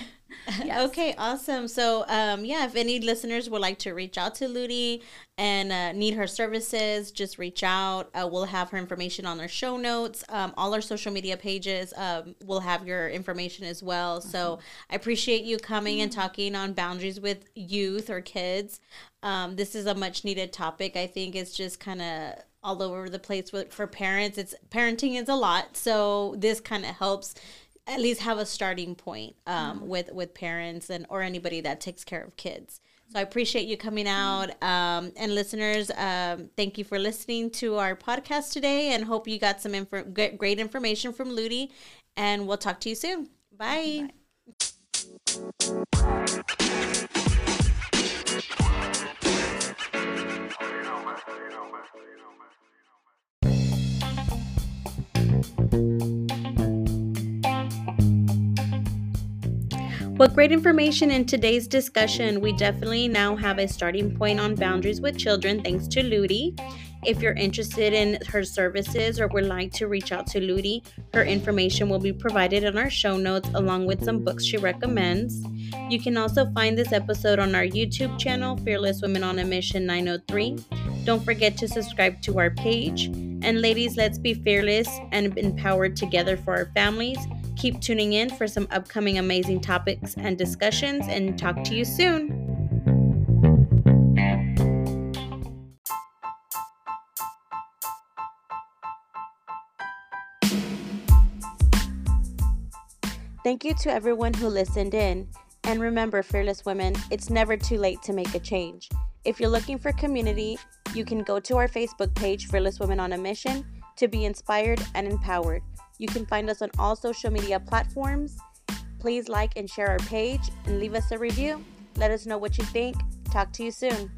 yes. Okay, awesome. So, um, yeah, if any listeners would like to reach out to Ludi and uh, need her services, just reach out. Uh, we'll have her information on our show notes. Um, all our social media pages um, will have your information as well. Mm-hmm. So, I appreciate you coming mm-hmm. and talking on boundaries with youth or kids. Um, this is a much needed topic. I think it's just kind of all over the place with for parents. It's parenting is a lot, so this kind of helps at least have a starting point um, mm-hmm. with with parents and or anybody that takes care of kids. So I appreciate you coming out um, and listeners. Um, thank you for listening to our podcast today, and hope you got some info- great information from Ludi. And we'll talk to you soon. Bye. Bye. What great information in today's discussion. We definitely now have a starting point on boundaries with children thanks to Ludi. If you're interested in her services or would like to reach out to Ludi, her information will be provided in our show notes along with some books she recommends. You can also find this episode on our YouTube channel, Fearless Women on a Mission 903. Don't forget to subscribe to our page. And ladies, let's be fearless and empowered together for our families Keep tuning in for some upcoming amazing topics and discussions, and talk to you soon. Thank you to everyone who listened in. And remember, fearless women, it's never too late to make a change. If you're looking for community, you can go to our Facebook page, Fearless Women on a Mission, to be inspired and empowered. You can find us on all social media platforms. Please like and share our page and leave us a review. Let us know what you think. Talk to you soon.